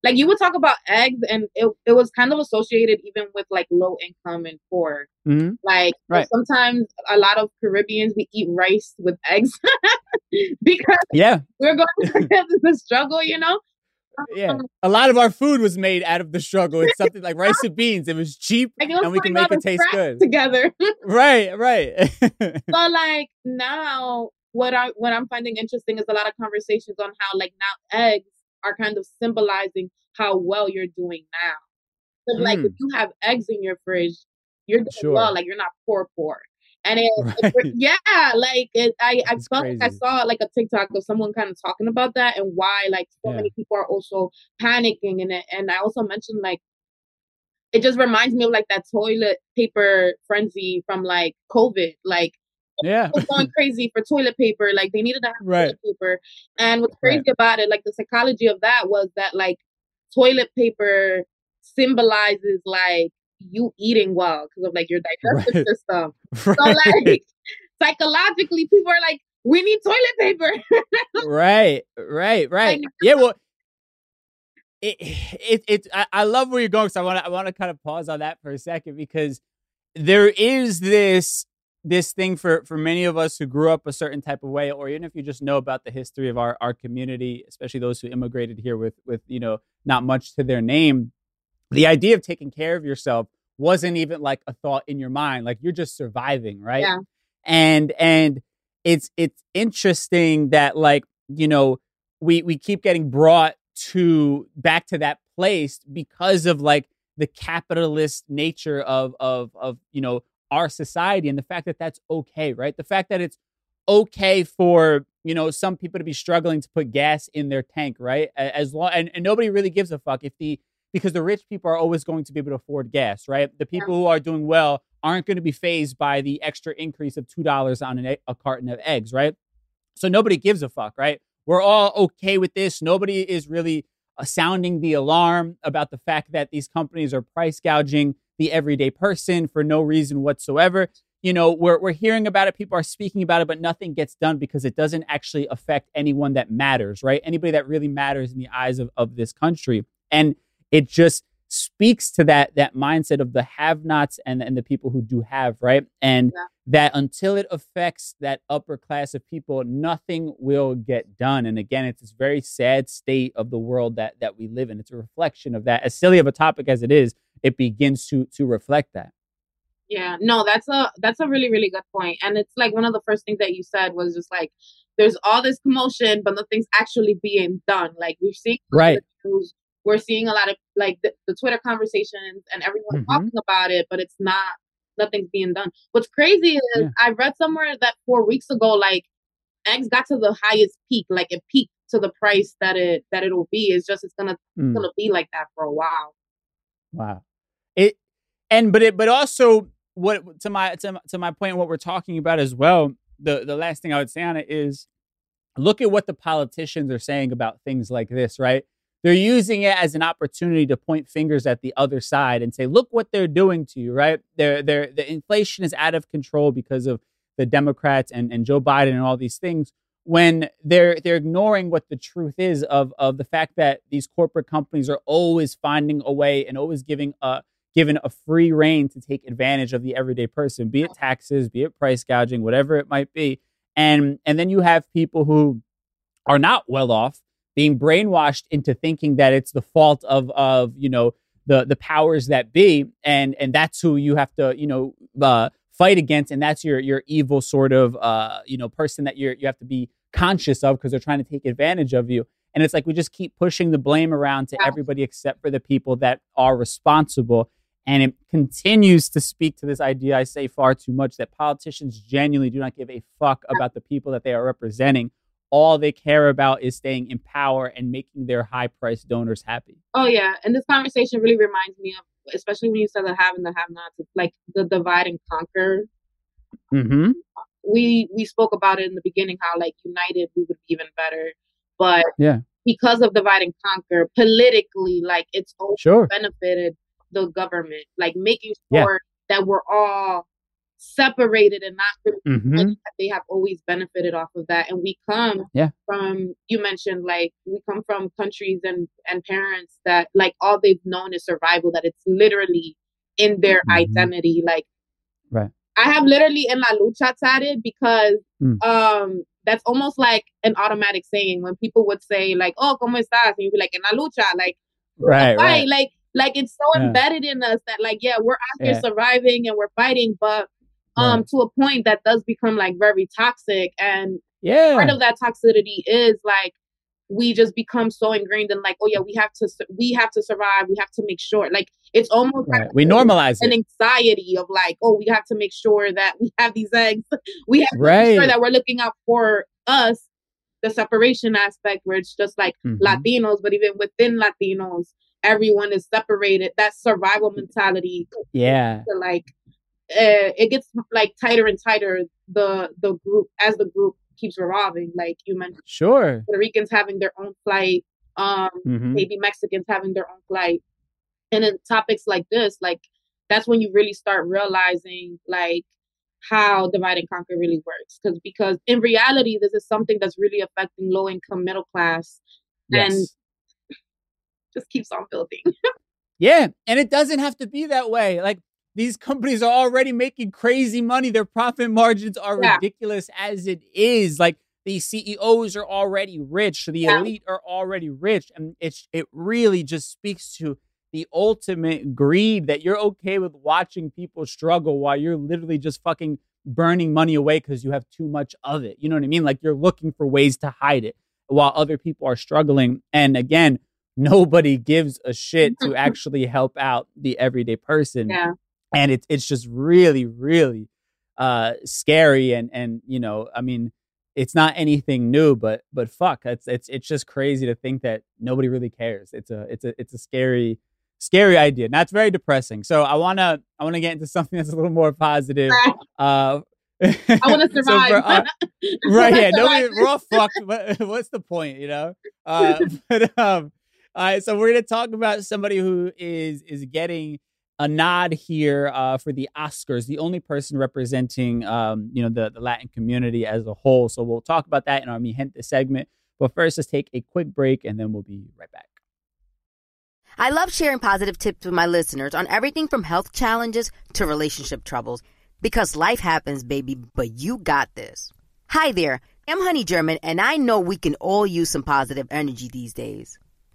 like you would talk about eggs and it, it was kind of associated even with like low income and poor. Mm-hmm. like right. sometimes a lot of caribbeans we eat rice with eggs (laughs) because yeah. we're going (laughs) through (laughs) the struggle you know? Yeah. Um, a lot of our food was made out of the struggle. It's something like rice and beans. It was cheap like and we can make it taste good. together. Right right. So like now what i what i'm finding interesting is a lot of conversations on how like now eggs are kind of symbolizing how well you're doing now. So, mm. like, if mm. you have eggs in your fridge, you're doing sure. well. Like, you're not poor, poor. And it, (laughs) right. it yeah, like it, I, I felt like I saw like a TikTok of someone kind of talking about that and why like so yeah. many people are also panicking and it. And I also mentioned like it just reminds me of like that toilet paper frenzy from like COVID. Like yeah going crazy for toilet paper like they needed to have right. toilet paper and what's crazy right. about it like the psychology of that was that like toilet paper symbolizes like you eating well because of like your digestive right. system. (laughs) So like psychologically, people are like, we need toilet paper. (laughs) right, right, right. Yeah, well, it it, it I, I love where you're going. So I want to I want to kind of pause on that for a second because there is this this thing for for many of us who grew up a certain type of way, or even if you just know about the history of our our community, especially those who immigrated here with with you know not much to their name, the idea of taking care of yourself wasn't even like a thought in your mind. Like you're just surviving, right? Yeah. And and it's it's interesting that like you know we we keep getting brought to back to that place because of like the capitalist nature of of of you know our society and the fact that that's okay right? The fact that it's okay for you know some people to be struggling to put gas in their tank right? As long and, and nobody really gives a fuck if the because the rich people are always going to be able to afford gas right? The people who are doing well aren't going to be phased by the extra increase of two dollars on an, a carton of eggs right? So nobody gives a fuck right? We're all okay with this. Nobody is really uh, sounding the alarm about the fact that these companies are price gouging the everyday person for no reason whatsoever. You know, we're, we're hearing about it, people are speaking about it, but nothing gets done because it doesn't actually affect anyone that matters, right? Anybody that really matters in the eyes of, of this country. And it just speaks to that that mindset of the have-nots and and the people who do have, right? And yeah. that until it affects that upper class of people, nothing will get done. And again, it's this very sad state of the world that that we live in. It's a reflection of that. As silly of a topic as it is, it begins to to reflect that. Yeah, no, that's a that's a really really good point, and it's like one of the first things that you said was just like there's all this commotion, but nothing's actually being done. Like we're seeing right. News, we're seeing a lot of like the, the Twitter conversations and everyone mm-hmm. talking about it, but it's not nothing's being done. What's crazy is yeah. I read somewhere that four weeks ago, like eggs got to the highest peak, like it peaked to the price that it that it'll be. It's just it's gonna mm. gonna be like that for a while. Wow. And but it but also what to my to, to my point what we're talking about as well the the last thing i would say on it is look at what the politicians are saying about things like this right? They're using it as an opportunity to point fingers at the other side and say look what they're doing to you right? They're, they're, the inflation is out of control because of the democrats and, and joe biden and all these things when they're they're ignoring what the truth is of of the fact that these corporate companies are always finding a way and always giving a given a free reign to take advantage of the everyday person, be it taxes, be it price gouging, whatever it might be. And and then you have people who are not well off being brainwashed into thinking that it's the fault of of you know the the powers that be, and and that's who you have to you know uh, fight against, and that's your your evil sort of uh, you know person that you you have to be conscious of because they're trying to take advantage of you. And it's like we just keep pushing the blame around to everybody except for the people that are responsible. And it continues to speak to this idea I say far too much that politicians genuinely do not give a fuck about the people that they are representing. All they care about is staying in power and making their high priced donors happy. Oh, yeah. And this conversation really reminds me of, especially when you said the have and the have nots, like the divide and conquer. Mm-hmm. We we spoke about it in the beginning how like united we would be even better, but yeah, because of divide and conquer politically, like it's sure benefited the government, like making sure yeah. that we're all separated and not mm-hmm. they have always benefited off of that. And we come yeah. from you mentioned like we come from countries and and parents that like all they've known is survival, that it's literally in their mm-hmm. identity. Like right. I have literally in La Lucha tatted because mm. um that's almost like an automatic saying when people would say like, "Oh, cómo estás?" and you'd be like, "En la lucha," like, right, right. like like it's so yeah. embedded in us that like yeah, we're out here yeah. surviving and we're fighting, but um to a point that does become like very toxic and yeah part of that toxicity is like we just become so ingrained in like oh yeah we have to we have to survive we have to make sure like it's almost right. like we normalize an it. anxiety of like oh we have to make sure that we have these eggs (laughs) we have to right. make sure that we're looking out for us the separation aspect where it's just like mm-hmm. latinos but even within latinos everyone is separated. That survival mentality. Yeah. To like, uh, it gets like tighter and tighter. The the group as the group keeps revolving. Like you mentioned, sure. Puerto Ricans having their own flight. Um, mm-hmm. maybe Mexicans having their own flight. And in topics like this, like that's when you really start realizing like how divide and conquer really works. Because because in reality, this is something that's really affecting low income middle class yes. and just keeps on building. (laughs) yeah. And it doesn't have to be that way. Like these companies are already making crazy money. Their profit margins are yeah. ridiculous as it is. Like the CEOs are already rich, the yeah. elite are already rich, and it's it really just speaks to the ultimate greed that you're okay with watching people struggle while you're literally just fucking burning money away because you have too much of it. You know what I mean? Like you're looking for ways to hide it while other people are struggling. And again, nobody gives a shit to (laughs) actually help out the everyday person. Yeah. And it's it's just really, really uh scary and and you know, I mean, it's not anything new, but but fuck, it's it's it's just crazy to think that nobody really cares. It's a it's a it's a scary scary idea. And that's very depressing. So I wanna I wanna get into (laughs) something that's a little more positive. Uh, I want to survive. so for, uh, (laughs) right? Yeah, nobody. We're all fucked. But what's the point? You know. Uh, but um, all right. So we're gonna talk about somebody who is is getting a nod here uh, for the Oscars, the only person representing, um, you know, the, the Latin community as a whole. So we'll talk about that in our Mi Gente segment. But first, let's take a quick break, and then we'll be right back. I love sharing positive tips with my listeners on everything from health challenges to relationship troubles, because life happens, baby. But you got this. Hi there, I'm Honey German, and I know we can all use some positive energy these days.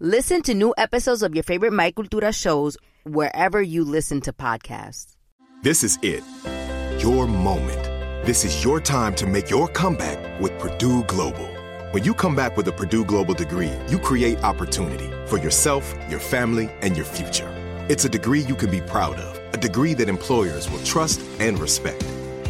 Listen to new episodes of your favorite My Cultura shows wherever you listen to podcasts. This is it. Your moment. This is your time to make your comeback with Purdue Global. When you come back with a Purdue Global degree, you create opportunity for yourself, your family, and your future. It's a degree you can be proud of, a degree that employers will trust and respect.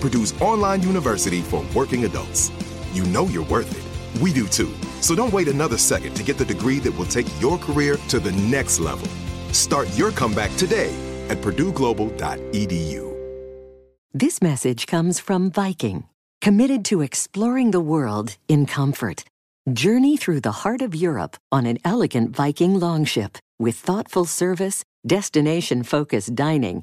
Purdue's online university for working adults. You know you're worth it. We do too. So don't wait another second to get the degree that will take your career to the next level. Start your comeback today at PurdueGlobal.edu. This message comes from Viking, committed to exploring the world in comfort. Journey through the heart of Europe on an elegant Viking longship with thoughtful service, destination focused dining,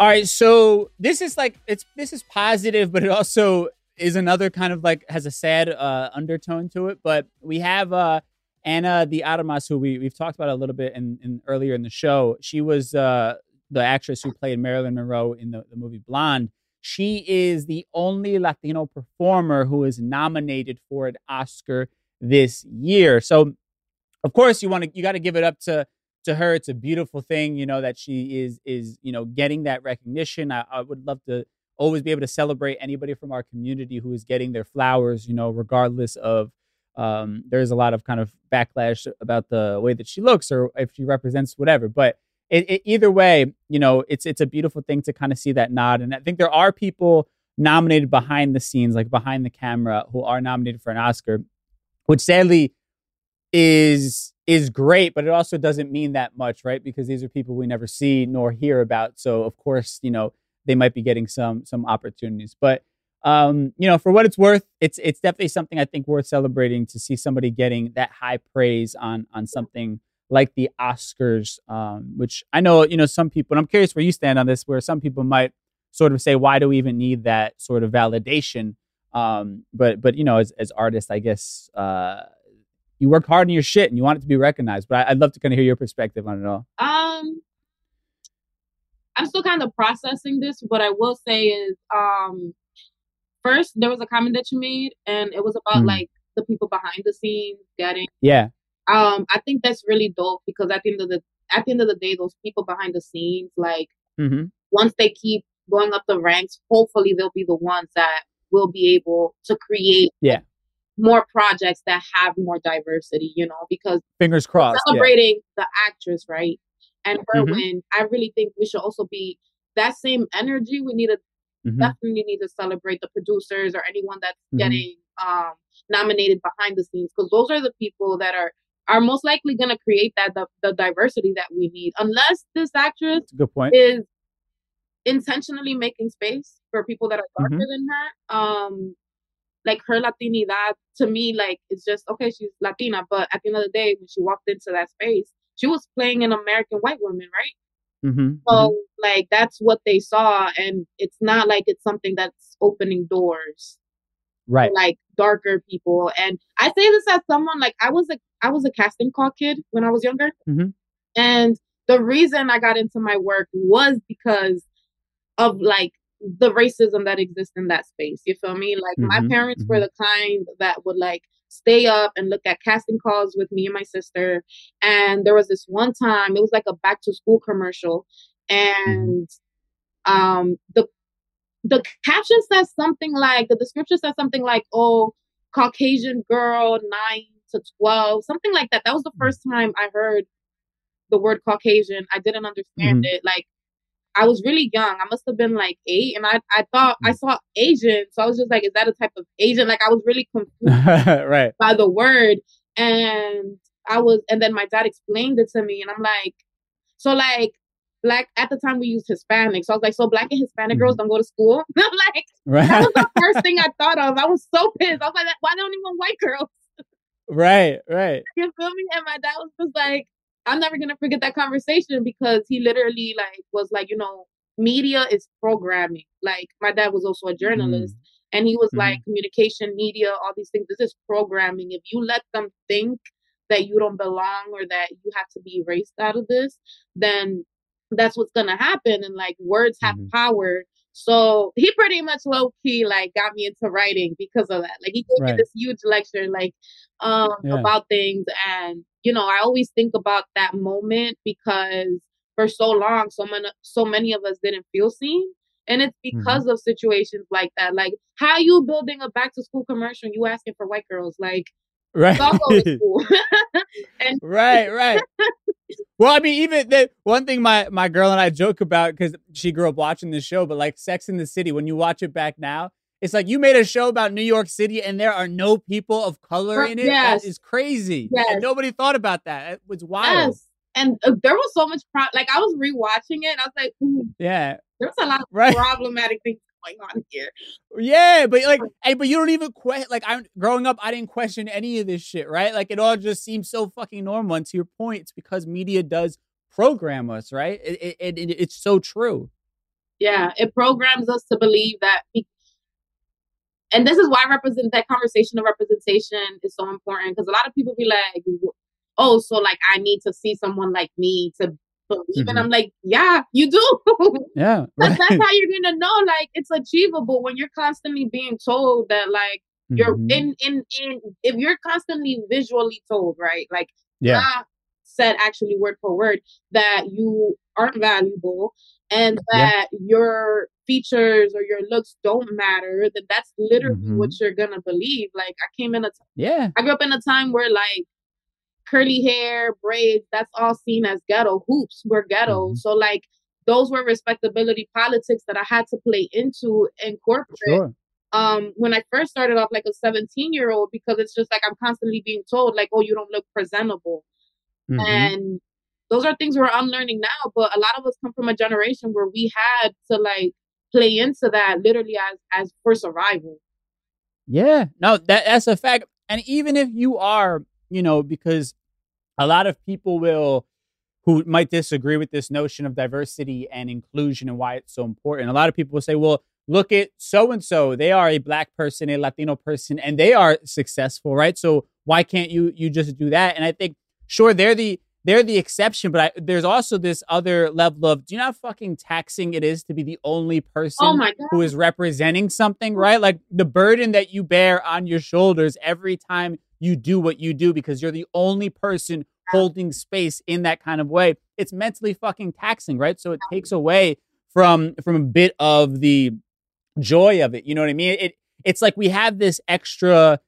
All right, so this is like it's this is positive, but it also is another kind of like has a sad uh, undertone to it. But we have uh, Ana de Armas, who we we've talked about a little bit in, in earlier in the show. She was uh, the actress who played Marilyn Monroe in the, the movie Blonde. she is the only Latino performer who is nominated for an Oscar this year. So, of course, you want to you got to give it up to to her. It's a beautiful thing, you know, that she is is you know getting that recognition. I, I would love to always be able to celebrate anybody from our community who is getting their flowers, you know, regardless of um, there's a lot of kind of backlash about the way that she looks or if she represents whatever. But it, it, either way, you know, it's it's a beautiful thing to kind of see that nod. And I think there are people nominated behind the scenes, like behind the camera, who are nominated for an Oscar, which sadly is is great, but it also doesn't mean that much, right? Because these are people we never see nor hear about. So of course, you know, they might be getting some some opportunities. But um, you know, for what it's worth, it's it's definitely something I think worth celebrating to see somebody getting that high praise on on something like the Oscars, um, which I know, you know, some people, and I'm curious where you stand on this, where some people might sort of say, why do we even need that sort of validation? Um, but, but, you know, as, as artists, I guess, uh, you work hard on your shit and you want it to be recognized, but I, would love to kind of hear your perspective on it all. Um, I'm still kind of processing this. What I will say is, um, first there was a comment that you made, and it was about mm. like the people behind the scenes getting yeah um, I think that's really dope because at the end of the at the end of the day, those people behind the scenes, like mm-hmm. once they keep going up the ranks, hopefully they'll be the ones that will be able to create yeah more projects that have more diversity, you know, because fingers crossed celebrating yeah. the actress, right? And her mm-hmm. win, I really think we should also be that same energy. We need to mm-hmm. definitely need to celebrate the producers or anyone that's mm-hmm. getting um nominated behind the scenes because those are the people that are are most likely going to create that the, the, diversity that we need unless this actress good point is intentionally making space for people that are darker mm-hmm. than her um like her latinidad to me like it's just okay she's latina but at the end of the day when she walked into that space she was playing an american white woman right mm-hmm. so mm-hmm. like that's what they saw and it's not like it's something that's opening doors right like darker people and i say this as someone like i was a i was a casting call kid when i was younger mm-hmm. and the reason i got into my work was because of like the racism that exists in that space you feel me like mm-hmm. my parents mm-hmm. were the kind that would like stay up and look at casting calls with me and my sister and there was this one time it was like a back to school commercial mm-hmm. and um the the caption says something like the description says something like, "Oh, Caucasian girl, nine to twelve, something like that." That was the mm. first time I heard the word Caucasian. I didn't understand mm-hmm. it. Like I was really young. I must have been like eight, and I I thought I mm. saw Asian, so I was just like, "Is that a type of Asian?" Like I was really confused (laughs) right. by the word, and I was, and then my dad explained it to me, and I'm like, so like black at the time we used Hispanic. So I was like, so black and Hispanic mm-hmm. girls don't go to school. (laughs) like right. that was the (laughs) first thing I thought of. I was so pissed. I was like, why don't even white girls? right, right. You feel me? And my dad was just like, I'm never gonna forget that conversation because he literally like was like, you know, media is programming. Like my dad was also a journalist. Mm-hmm. And he was mm-hmm. like, communication, media, all these things. This is programming. If you let them think that you don't belong or that you have to be erased out of this, then that's what's gonna happen and like words have mm-hmm. power so he pretty much low key like got me into writing because of that like he gave right. me this huge lecture like um yeah. about things and you know i always think about that moment because for so long so many so many of us didn't feel seen and it's mm-hmm. because mm-hmm. of situations like that like how you building a back to school commercial you asking for white girls like right (laughs) and (laughs) right right well, I mean, even the one thing my my girl and I joke about because she grew up watching this show, but like Sex in the City, when you watch it back now, it's like you made a show about New York City and there are no people of color in it. Yes. That is crazy. Yes. And nobody thought about that. It was wild. Yes. And uh, there was so much pro- like I was rewatching it. And I was like, yeah, there was a lot of right. problematic things going (laughs) on here. Yeah, but like, hey, but you don't even question. Like, I'm growing up, I didn't question any of this shit, right? Like, it all just seems so fucking normal. And to your point, it's because media does program us, right? It, it, it it's so true. Yeah, it programs us to believe that. and this is why represent that conversation of representation is so important because a lot of people be like, "Oh, so like I need to see someone like me to believe mm-hmm. I'm like, yeah, you do. (laughs) yeah. Right. That's how you're gonna know like it's achievable when you're constantly being told that like you're mm-hmm. in in in if you're constantly visually told, right? Like yeah. said actually word for word that you aren't valuable and that yeah. your features or your looks don't matter, then that's literally mm-hmm. what you're gonna believe. Like I came in a t- yeah, I grew up in a time where like curly hair, braids, that's all seen as ghetto. Hoops were ghetto. Mm-hmm. So like those were respectability politics that I had to play into in corporate. Sure. Um, when I first started off like a 17 year old, because it's just like I'm constantly being told, like, oh, you don't look presentable. Mm-hmm. And those are things we're unlearning now, but a lot of us come from a generation where we had to like play into that literally as as for survival. Yeah, no, that that's a fact. And even if you are, you know, because a lot of people will who might disagree with this notion of diversity and inclusion and why it's so important. A lot of people will say, well, look at so and so. They are a black person, a Latino person, and they are successful, right? So why can't you you just do that? And I think sure they're the they're the exception, but I, there's also this other level of do you know how fucking taxing it is to be the only person oh who is representing something, right? Like the burden that you bear on your shoulders every time you do what you do because you're the only person holding space in that kind of way. It's mentally fucking taxing, right? So it takes away from from a bit of the joy of it. You know what I mean? It it's like we have this extra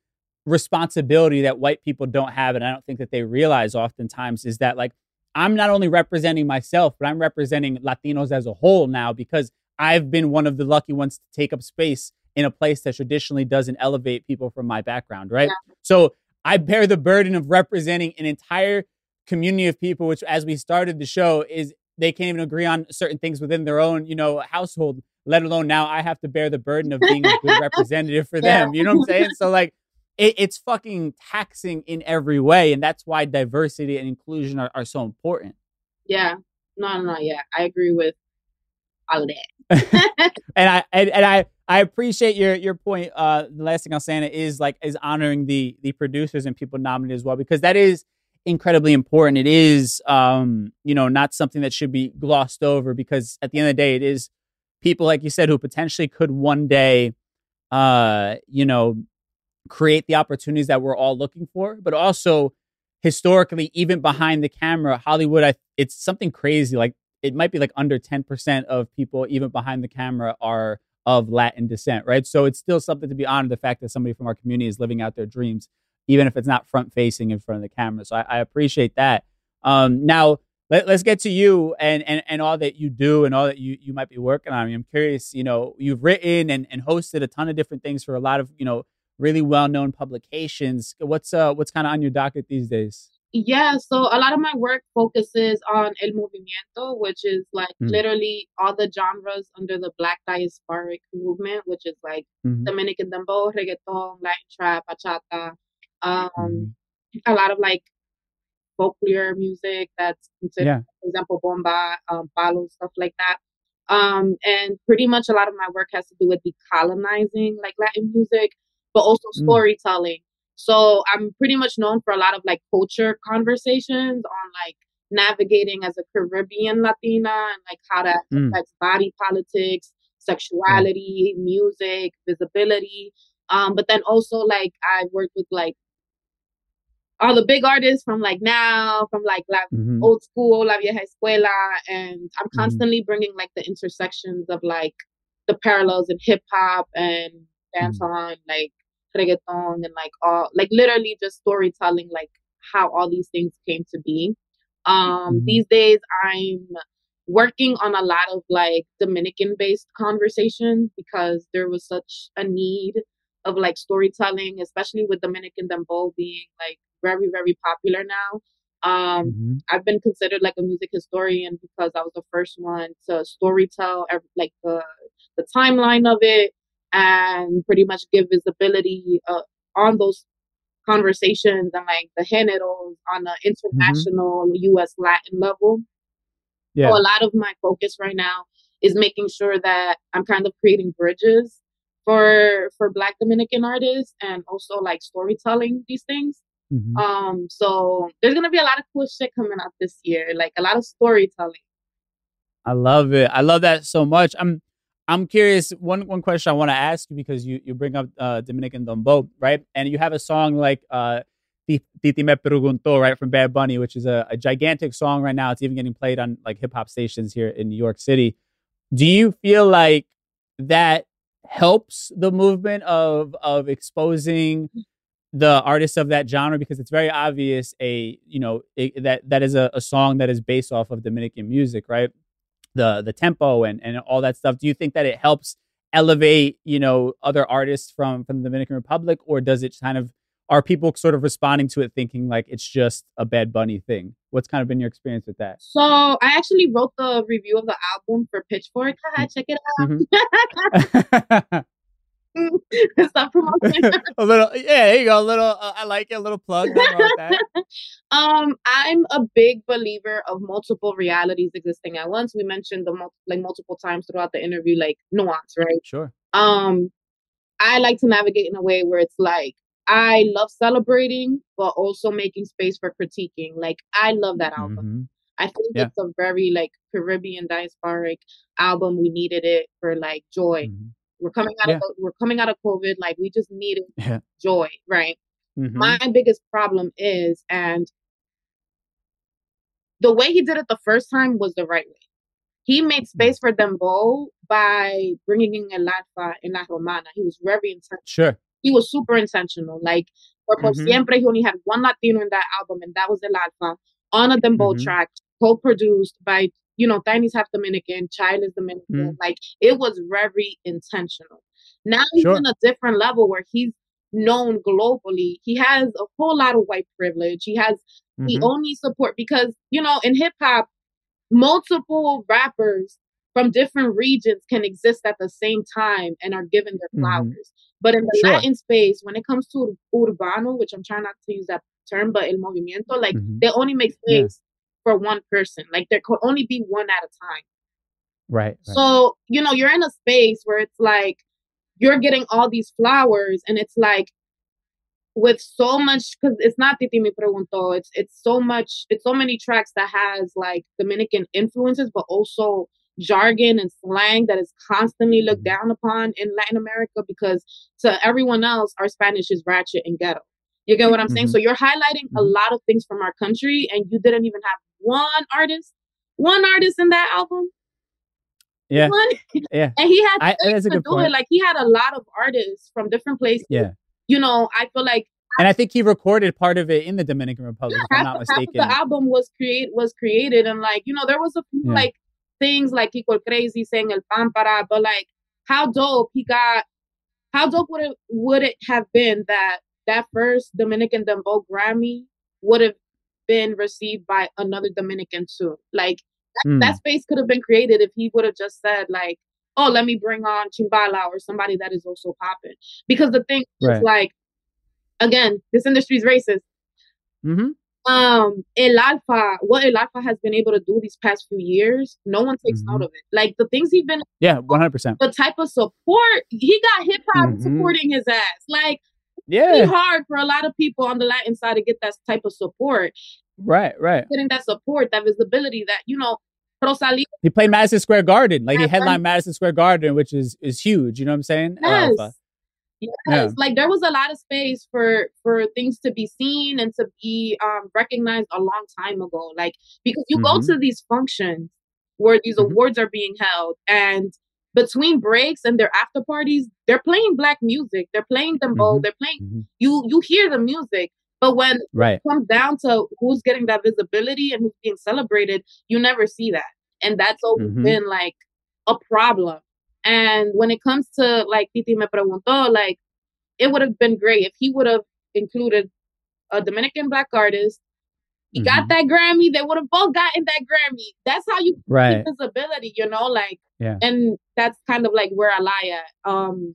responsibility that white people don't have and i don't think that they realize oftentimes is that like i'm not only representing myself but i'm representing latinos as a whole now because i've been one of the lucky ones to take up space in a place that traditionally doesn't elevate people from my background right yeah. so i bear the burden of representing an entire community of people which as we started the show is they can't even agree on certain things within their own you know household let alone now i have to bear the burden of being a good (laughs) representative for yeah. them you know what i'm saying so like it, it's fucking taxing in every way, and that's why diversity and inclusion are, are so important. Yeah, no, no, no. yeah, I agree with all of that. (laughs) and I and, and I I appreciate your your point. Uh, the last thing I'll say is like is honoring the the producers and people nominated as well because that is incredibly important. It is um you know not something that should be glossed over because at the end of the day it is people like you said who potentially could one day uh you know create the opportunities that we're all looking for, but also historically, even behind the camera, Hollywood, I, it's something crazy. Like it might be like under 10% of people, even behind the camera, are of Latin descent, right? So it's still something to be honored the fact that somebody from our community is living out their dreams, even if it's not front facing in front of the camera. So I, I appreciate that. Um, now, let, us get to you and, and, and all that you do and all that you, you might be working on. I mean, I'm curious, you know, you've written and, and hosted a ton of different things for a lot of, you know, really well-known publications. What's uh what's kind of on your docket these days? Yeah, so a lot of my work focuses on el movimiento, which is like mm. literally all the genres under the Black diasporic movement, which is like mm-hmm. Dominican dembow, reggaeton, Latin trap, bachata, um, mm. a lot of like folklore music that's considered, yeah. for example, bomba, um, palo, stuff like that. Um, and pretty much a lot of my work has to do with decolonizing like Latin music but also mm. storytelling. Mm. So I'm pretty much known for a lot of like culture conversations on like navigating as a Caribbean Latina and like how that mm. affects body politics, sexuality, mm. music, visibility. Um, but then also like I worked with like all the big artists from like now, from like, like mm-hmm. old school, La Vieja Escuela, and I'm mm-hmm. constantly mm-hmm. bringing like the intersections of like the parallels in hip hop and dance mm-hmm. on, like reggaeton and like all like literally just storytelling like how all these things came to be. Um mm-hmm. these days I'm working on a lot of like Dominican based conversations because there was such a need of like storytelling, especially with Dominican dembow being like very, very popular now. Um, mm-hmm. I've been considered like a music historian because I was the first one to storytell every, like the the timeline of it, and pretty much give visibility uh, on those conversations and like the géneros on the mm-hmm. international mm-hmm. US Latin level. Yeah. So a lot of my focus right now is making sure that I'm kind of creating bridges for for black Dominican artists and also like storytelling these things. Mm-hmm. Um, so there's gonna be a lot of cool shit coming out this year, like a lot of storytelling. I love it. I love that so much. I'm I'm curious. One one question I want to ask you because you you bring up uh, Dominican Dembow, right? And you have a song like uh, Titi Me Preguntó, right, from Bad Bunny, which is a, a gigantic song right now. It's even getting played on like hip hop stations here in New York City. Do you feel like that helps the movement of of exposing the artists of that genre because it's very obvious a you know it, that that is a, a song that is based off of Dominican music, right? The the tempo and and all that stuff. Do you think that it helps elevate you know other artists from from the Dominican Republic, or does it kind of are people sort of responding to it thinking like it's just a Bad Bunny thing? What's kind of been your experience with that? So I actually wrote the review of the album for Pitchfork. Check it out. Mm-hmm. (laughs) (laughs) (laughs) Stop promoting. (laughs) (laughs) a little, yeah. There you go. A little. Uh, I like it. A little plug. um, I'm a big believer of multiple realities existing at once. We mentioned the mul- like multiple times throughout the interview, like nuance, right? Sure. Um, I like to navigate in a way where it's like I love celebrating, but also making space for critiquing. Like I love that album. Mm-hmm. I think yeah. it's a very like Caribbean diasporic album. We needed it for like joy. Mm-hmm. We're coming out yeah. of we're coming out of COVID. Like we just needed yeah. joy, right? Mm-hmm. My biggest problem is, and the way he did it the first time was the right way. He made mm-hmm. space for Dembow by bringing in El Alfa in La Romana. He was very intentional. Sure. He was super intentional. Like for mm-hmm. Siempre, he only had one Latino in that album, and that was El Alfa on a Dembow mm-hmm. track, co-produced by you know, Danny's half Dominican, Child is Dominican. Mm. Like it was very intentional. Now he's sure. in a different level where he's known globally. He has a whole lot of white privilege. He has mm-hmm. the only support because, you know, in hip hop, multiple rappers from different regions can exist at the same time and are given their mm-hmm. flowers. Mm-hmm. But in the sure. Latin space, when it comes to urbano, which I'm trying not to use that term, but el movimiento, like mm-hmm. they only make space for one person. Like there could only be one at a time. Right, right. So, you know, you're in a space where it's like you're getting all these flowers and it's like with so much because it's not Titi Me Preguntó, it's it's so much it's so many tracks that has like Dominican influences, but also jargon and slang that is constantly looked mm-hmm. down upon in Latin America because to everyone else, our Spanish is ratchet and ghetto. You get what I'm mm-hmm. saying? So you're highlighting mm-hmm. a lot of things from our country, and you didn't even have one artist, one artist in that album. Yeah, one. (laughs) yeah. And he had I, to do point. it. Like he had a lot of artists from different places. Yeah. You know, I feel like. And I think he recorded part of it in the Dominican Republic, yeah, if I'm not mistaken. the album was create was created, and like you know, there was a few yeah. like things like Kiko Crazy saying El Pampara, but like how dope he got. How dope would it would it have been that that first Dominican Dembow Grammy would have been received by another Dominican too. Like that, mm. that space could have been created if he would have just said like, "Oh, let me bring on Chimbala or somebody that is also popping." Because the thing right. is like, again, this industry is racist. Mm-hmm. Um, El Alfa, what El Alfa has been able to do these past few years, no one takes mm-hmm. note of it. Like the things he's been, yeah, one hundred percent. The type of support he got, hip hop mm-hmm. supporting his ass. Like yeah. It's hard for a lot of people on the Latin side to get that type of support. Right, right. Getting that support, that visibility, that, you know, Rosalia. He played Madison Square Garden. Like he headlined Madison Square Garden, which is is huge. You know what I'm saying? Yes. Yes. Yeah. Like there was a lot of space for for things to be seen and to be um recognized a long time ago. Like because you mm-hmm. go to these functions where these mm-hmm. awards are being held and between breaks and their after parties, they're playing black music. They're playing Dembow. Mm-hmm. They're playing mm-hmm. you you hear the music. But when right. it comes down to who's getting that visibility and who's being celebrated, you never see that. And that's always mm-hmm. been like a problem. And when it comes to like Titi me preguntó, like it would have been great if he would have included a Dominican black artist he mm-hmm. got that Grammy. They would have both gotten that Grammy. That's how you right. visibility, you know, like yeah. And that's kind of like where I lie at. Um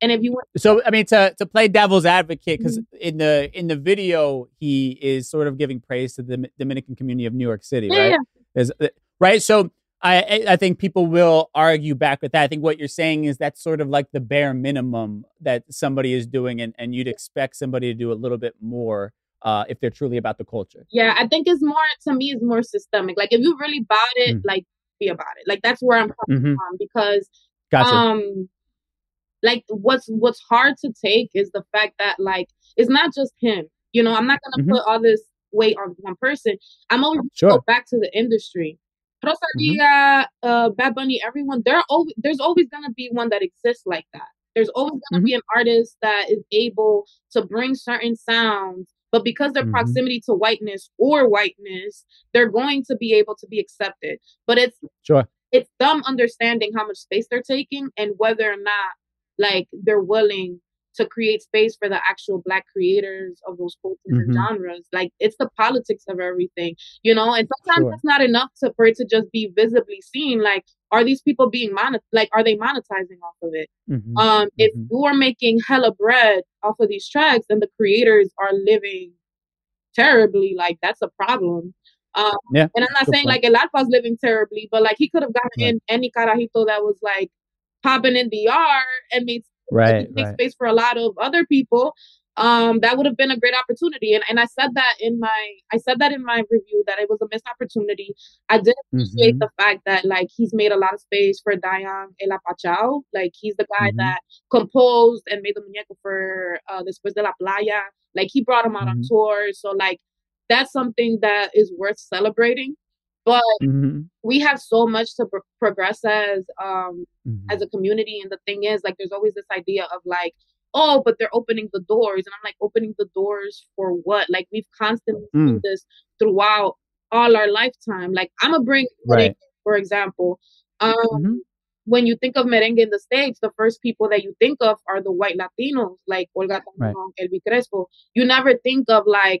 and if you want So I mean to to play devil's advocate, because mm-hmm. in the in the video he is sort of giving praise to the Dominican community of New York City, yeah, right? Yeah. Uh, right. So I I think people will argue back with that. I think what you're saying is that's sort of like the bare minimum that somebody is doing, and, and you'd expect somebody to do a little bit more uh, if they're truly about the culture. Yeah, I think it's more to me it's more systemic. Like if you really about it, mm. like be about it. Like that's where I'm coming mm-hmm. from because gotcha. um like what's what's hard to take is the fact that like it's not just him. You know, I'm not gonna mm-hmm. put all this weight on one person. I'm always sure. go back to the industry. Rosalia, mm-hmm. uh, Bad Bunny, everyone, there always there's always gonna be one that exists like that. There's always gonna mm-hmm. be an artist that is able to bring certain sounds, but because their mm-hmm. proximity to whiteness or whiteness, they're going to be able to be accepted. But it's sure it's them understanding how much space they're taking and whether or not like they're willing to create space for the actual black creators of those cultures mm-hmm. and genres. Like it's the politics of everything, you know. And sometimes sure. it's not enough to for it to just be visibly seen. Like, are these people being monet? Like, are they monetizing off of it? Mm-hmm. Um, if mm-hmm. you are making hella bread off of these tracks, and the creators are living terribly, like that's a problem. Um, yeah, and I'm not saying point. like El Alfa's living terribly, but like he could have gotten right. in any carajito that was like popping in the yard and made right, make right. space for a lot of other people um that would have been a great opportunity and, and i said that in my i said that in my review that it was a missed opportunity i did appreciate mm-hmm. the fact that like he's made a lot of space for Dayan El Apachao. like he's the guy mm-hmm. that composed and made the muñeco for uh después de la playa like he brought him out mm-hmm. on tour so like that's something that is worth celebrating but mm-hmm. we have so much to pro- progress as um mm-hmm. as a community and the thing is like there's always this idea of like oh but they're opening the doors and i'm like opening the doors for what like we've constantly mm. seen this throughout all our lifetime like i'm gonna bring right. for example um mm-hmm. when you think of merengue in the states the first people that you think of are the white latinos like olga right. Elvis Crespo you never think of like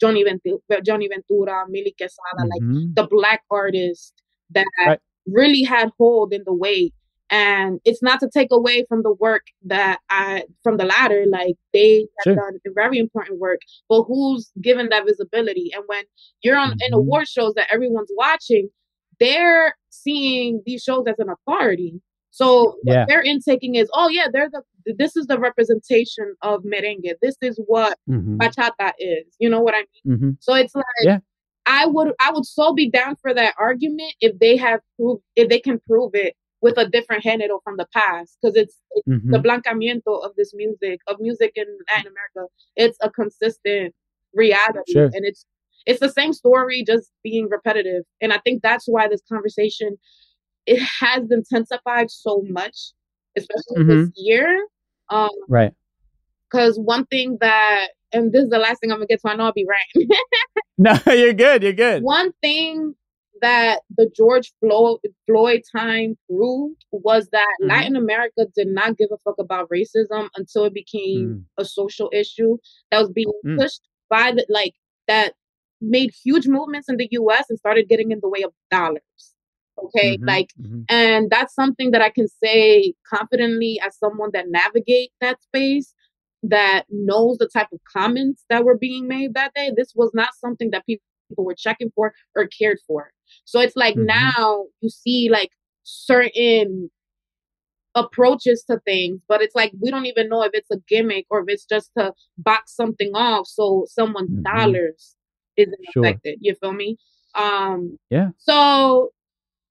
Johnny Ventura, Johnny Ventura, Milly Quezada, mm-hmm. like the black artists that right. really had hold in the way. And it's not to take away from the work that I from the latter, like they have sure. done very important work, but who's given that visibility? And when you're on mm-hmm. in award shows that everyone's watching, they're seeing these shows as an authority. So yeah. what they're intaking is, oh yeah, they're the this is the representation of merengue. This is what mm-hmm. bachata is. You know what I mean? Mm-hmm. So it's like yeah. I would I would so be down for that argument if they have proved if they can prove it with a different género from the past because it's, it's mm-hmm. the blancamiento of this music of music in Latin America. It's a consistent reality, sure. and it's it's the same story just being repetitive. And I think that's why this conversation it has intensified so much, especially mm-hmm. this year. Um, right. Because one thing that, and this is the last thing I'm gonna get to. I know I'll be right. (laughs) no, (laughs) you're good. You're good. One thing that the George Floyd, Floyd time proved was that mm-hmm. Latin America did not give a fuck about racism until it became mm. a social issue that was being mm. pushed by the like that made huge movements in the US and started getting in the way of dollars. Okay. Mm-hmm, like, mm-hmm. and that's something that I can say confidently as someone that navigate that space that knows the type of comments that were being made that day. This was not something that people were checking for or cared for. So it's like mm-hmm. now you see like certain approaches to things, but it's like we don't even know if it's a gimmick or if it's just to box something off so someone's mm-hmm. dollars isn't sure. affected. You feel me? Um yeah. So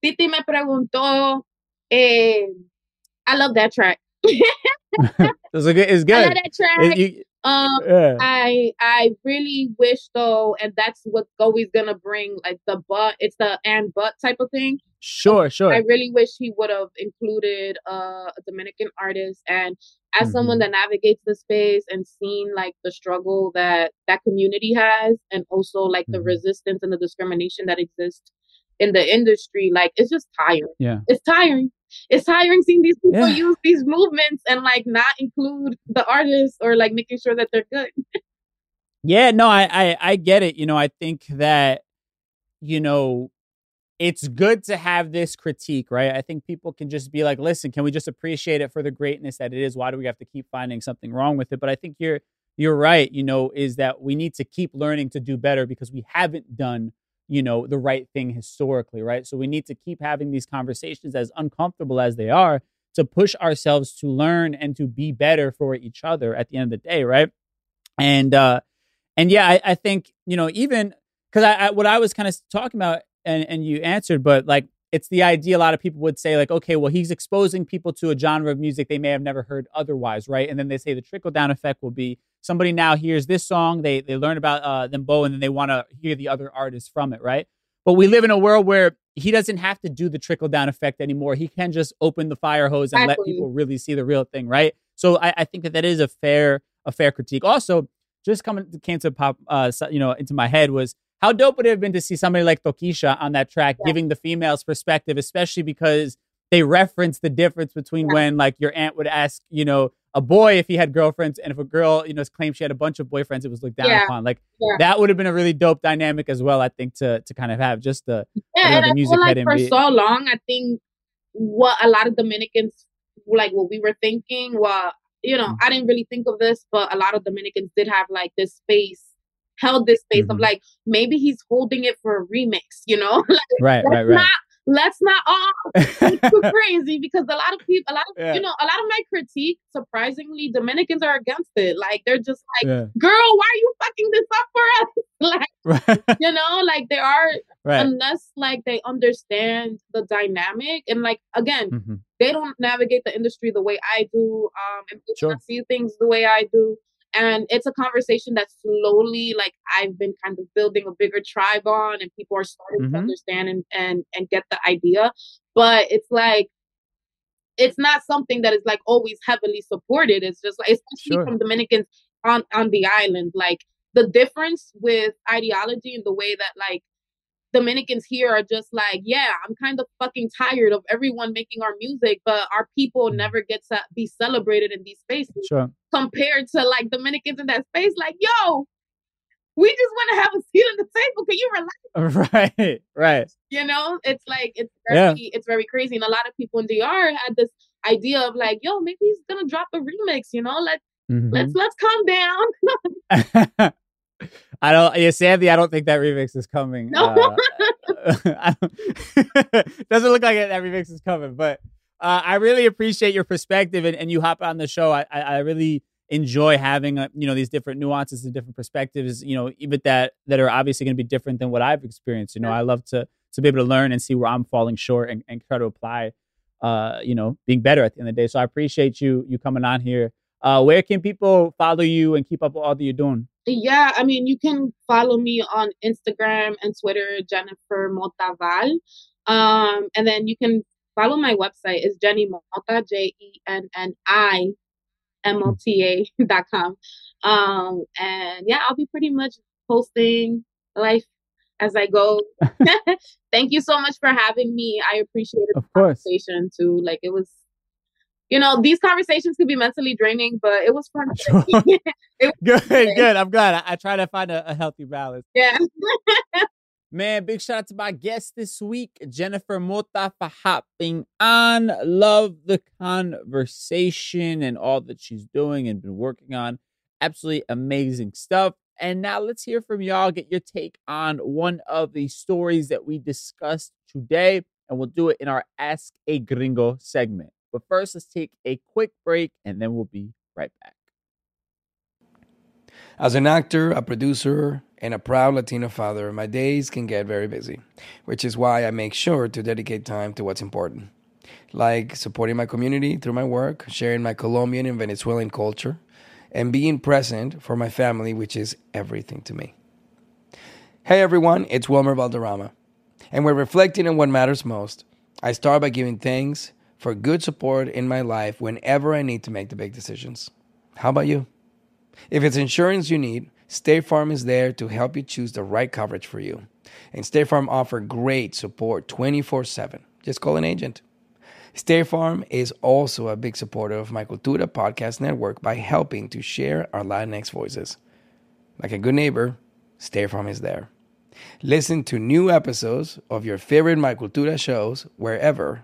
Titi me preguntó, eh, I love that track. (laughs) it's, good, it's good. I love that track. It, you, um, yeah. I I really wish though, and that's what's always gonna bring like the but it's the and but type of thing. Sure, sure. I really wish he would have included uh, a Dominican artist, and as mm-hmm. someone that navigates the space and seen like the struggle that that community has, and also like mm-hmm. the resistance and the discrimination that exists in the industry, like it's just tiring. Yeah. It's tiring. It's tiring seeing these people yeah. use these movements and like not include the artists or like making sure that they're good. yeah, no, I, I I get it. You know, I think that, you know, it's good to have this critique, right? I think people can just be like, listen, can we just appreciate it for the greatness that it is? Why do we have to keep finding something wrong with it? But I think you're you're right, you know, is that we need to keep learning to do better because we haven't done you know, the right thing historically, right? So we need to keep having these conversations as uncomfortable as they are to push ourselves to learn and to be better for each other at the end of the day, right? And uh and yeah, I, I think you know even because I, I, what I was kind of talking about, and and you answered, but like it's the idea a lot of people would say like, okay, well he's exposing people to a genre of music they may have never heard otherwise, right? And then they say the trickle down effect will be somebody now hears this song, they they learn about uh, Dembow, and then they want to hear the other artists from it, right? But we live in a world where he doesn't have to do the trickle down effect anymore. He can just open the fire hose and exactly. let people really see the real thing, right? So I, I, think that that is a fair a fair critique. Also, just coming came to pop, uh, you know, into my head was how dope would it have been to see somebody like Tokischa on that track yeah. giving the female's perspective, especially because they reference the difference between yeah. when like your aunt would ask, you know, a boy if he had girlfriends, and if a girl, you know, claimed she had a bunch of boyfriends, it was looked down yeah. upon. Like yeah. that would have been a really dope dynamic as well. I think to to kind of have just the yeah, know, the music like for be. so long. I think what a lot of Dominicans like what we were thinking. Well, you know, mm-hmm. I didn't really think of this, but a lot of Dominicans did have like this space held this space mm-hmm. of like maybe he's holding it for a remix, you know? (laughs) like, right, right, right. Not let's not all (laughs) too crazy because a lot of people, a lot of yeah. you know, a lot of my critique, surprisingly, Dominicans are against it. Like they're just like, yeah. "Girl, why are you fucking this up for us?" (laughs) like, (laughs) you know, like they are right. unless like they understand the dynamic and like again, mm-hmm. they don't navigate the industry the way I do, um, and people sure. see things the way I do and it's a conversation that slowly like i've been kind of building a bigger tribe on and people are starting mm-hmm. to understand and, and and get the idea but it's like it's not something that is like always heavily supported it's just like especially sure. from dominicans on on the island like the difference with ideology and the way that like Dominicans here are just like, yeah, I'm kind of fucking tired of everyone making our music, but our people mm. never get to be celebrated in these spaces. Sure. Compared to like Dominicans in that space, like, yo, we just want to have a seat at the table. Can you relax? (laughs) Right, right. You know, it's like it's very, yeah. it's very crazy, and a lot of people in DR had this idea of like, yo, maybe he's gonna drop a remix. You know, let's mm-hmm. let's let's calm down. (laughs) (laughs) I don't. Yeah, Sandy, I don't think that remix is coming. No. Uh, (laughs) (laughs) doesn't look like it, that remix is coming. But uh, I really appreciate your perspective and, and you hop on the show. I, I, I really enjoy having uh, you know these different nuances and different perspectives. You know, even that that are obviously going to be different than what I've experienced. You know, I love to to be able to learn and see where I'm falling short and, and try to apply. Uh, you know, being better at the end of the day. So I appreciate you you coming on here. Uh, where can people follow you and keep up with all that you're doing? Yeah, I mean, you can follow me on Instagram and Twitter, Jennifer Motaval. Um, and then you can follow my website is Jenni Mota, J E N N I M O T A (laughs) dot com. Um, and yeah, I'll be pretty much posting life as I go. (laughs) (laughs) Thank you so much for having me. I appreciate the conversation too. Like it was you know, these conversations could be mentally draining, but it was fun. (laughs) (laughs) it was (laughs) good, good. I'm glad. I, I try to find a, a healthy balance. Yeah. Man, big shout out to my guest this week, Jennifer Mota, for hopping on. Love the conversation and all that she's doing and been working on. Absolutely amazing stuff. And now let's hear from y'all. Get your take on one of the stories that we discussed today, and we'll do it in our Ask a Gringo segment. But first, let's take a quick break and then we'll be right back. As an actor, a producer, and a proud Latino father, my days can get very busy, which is why I make sure to dedicate time to what's important, like supporting my community through my work, sharing my Colombian and Venezuelan culture, and being present for my family, which is everything to me. Hey everyone, it's Wilmer Valderrama, and we're reflecting on what matters most. I start by giving thanks for good support in my life whenever I need to make the big decisions. How about you? If it's insurance you need, State Farm is there to help you choose the right coverage for you. And State Farm offer great support 24/7. Just call an agent. State Farm is also a big supporter of my Cultura podcast network by helping to share our Latinx voices. Like a good neighbor, State Farm is there. Listen to new episodes of your favorite My Cultura shows wherever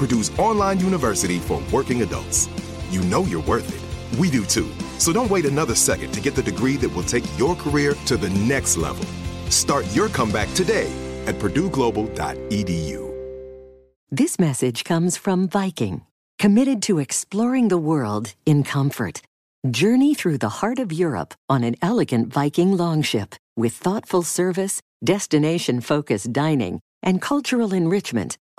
Purdue's online university for working adults. You know you're worth it. We do too. So don't wait another second to get the degree that will take your career to the next level. Start your comeback today at purdueglobal.edu. This message comes from Viking, committed to exploring the world in comfort. Journey through the heart of Europe on an elegant Viking longship with thoughtful service, destination focused dining, and cultural enrichment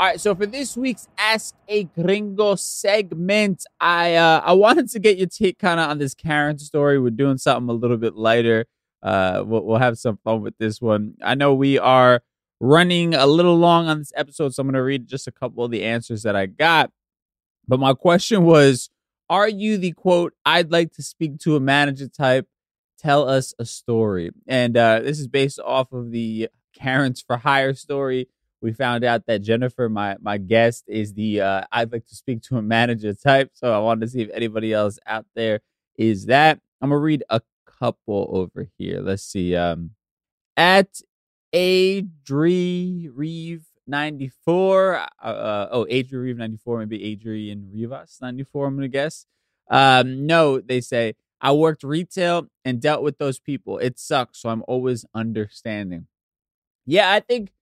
All right, so for this week's Ask a Gringo segment, I uh, I (laughs) wanted to get your take kind of on this Karen story. We're doing something a little bit lighter. Uh, we'll, we'll have some fun with this one. I know we are running a little long on this episode, so I'm going to read just a couple of the answers that I got. But my question was, are you the quote? I'd like to speak to a manager type. Tell us a story, and uh, this is based off of the Karens for Hire story we found out that Jennifer, my my guest, is the uh, I'd like to speak to a manager type. So I wanted to see if anybody else out there is that. I'm gonna read a couple over here. Let's see. Um, at Adri Reeve 94. Uh, uh, oh, Adri Reeve 94, maybe Adrian Rivas 94. I'm gonna guess. Um, no, they say I worked retail and dealt with those people. It sucks, so I'm always understanding. Yeah, I think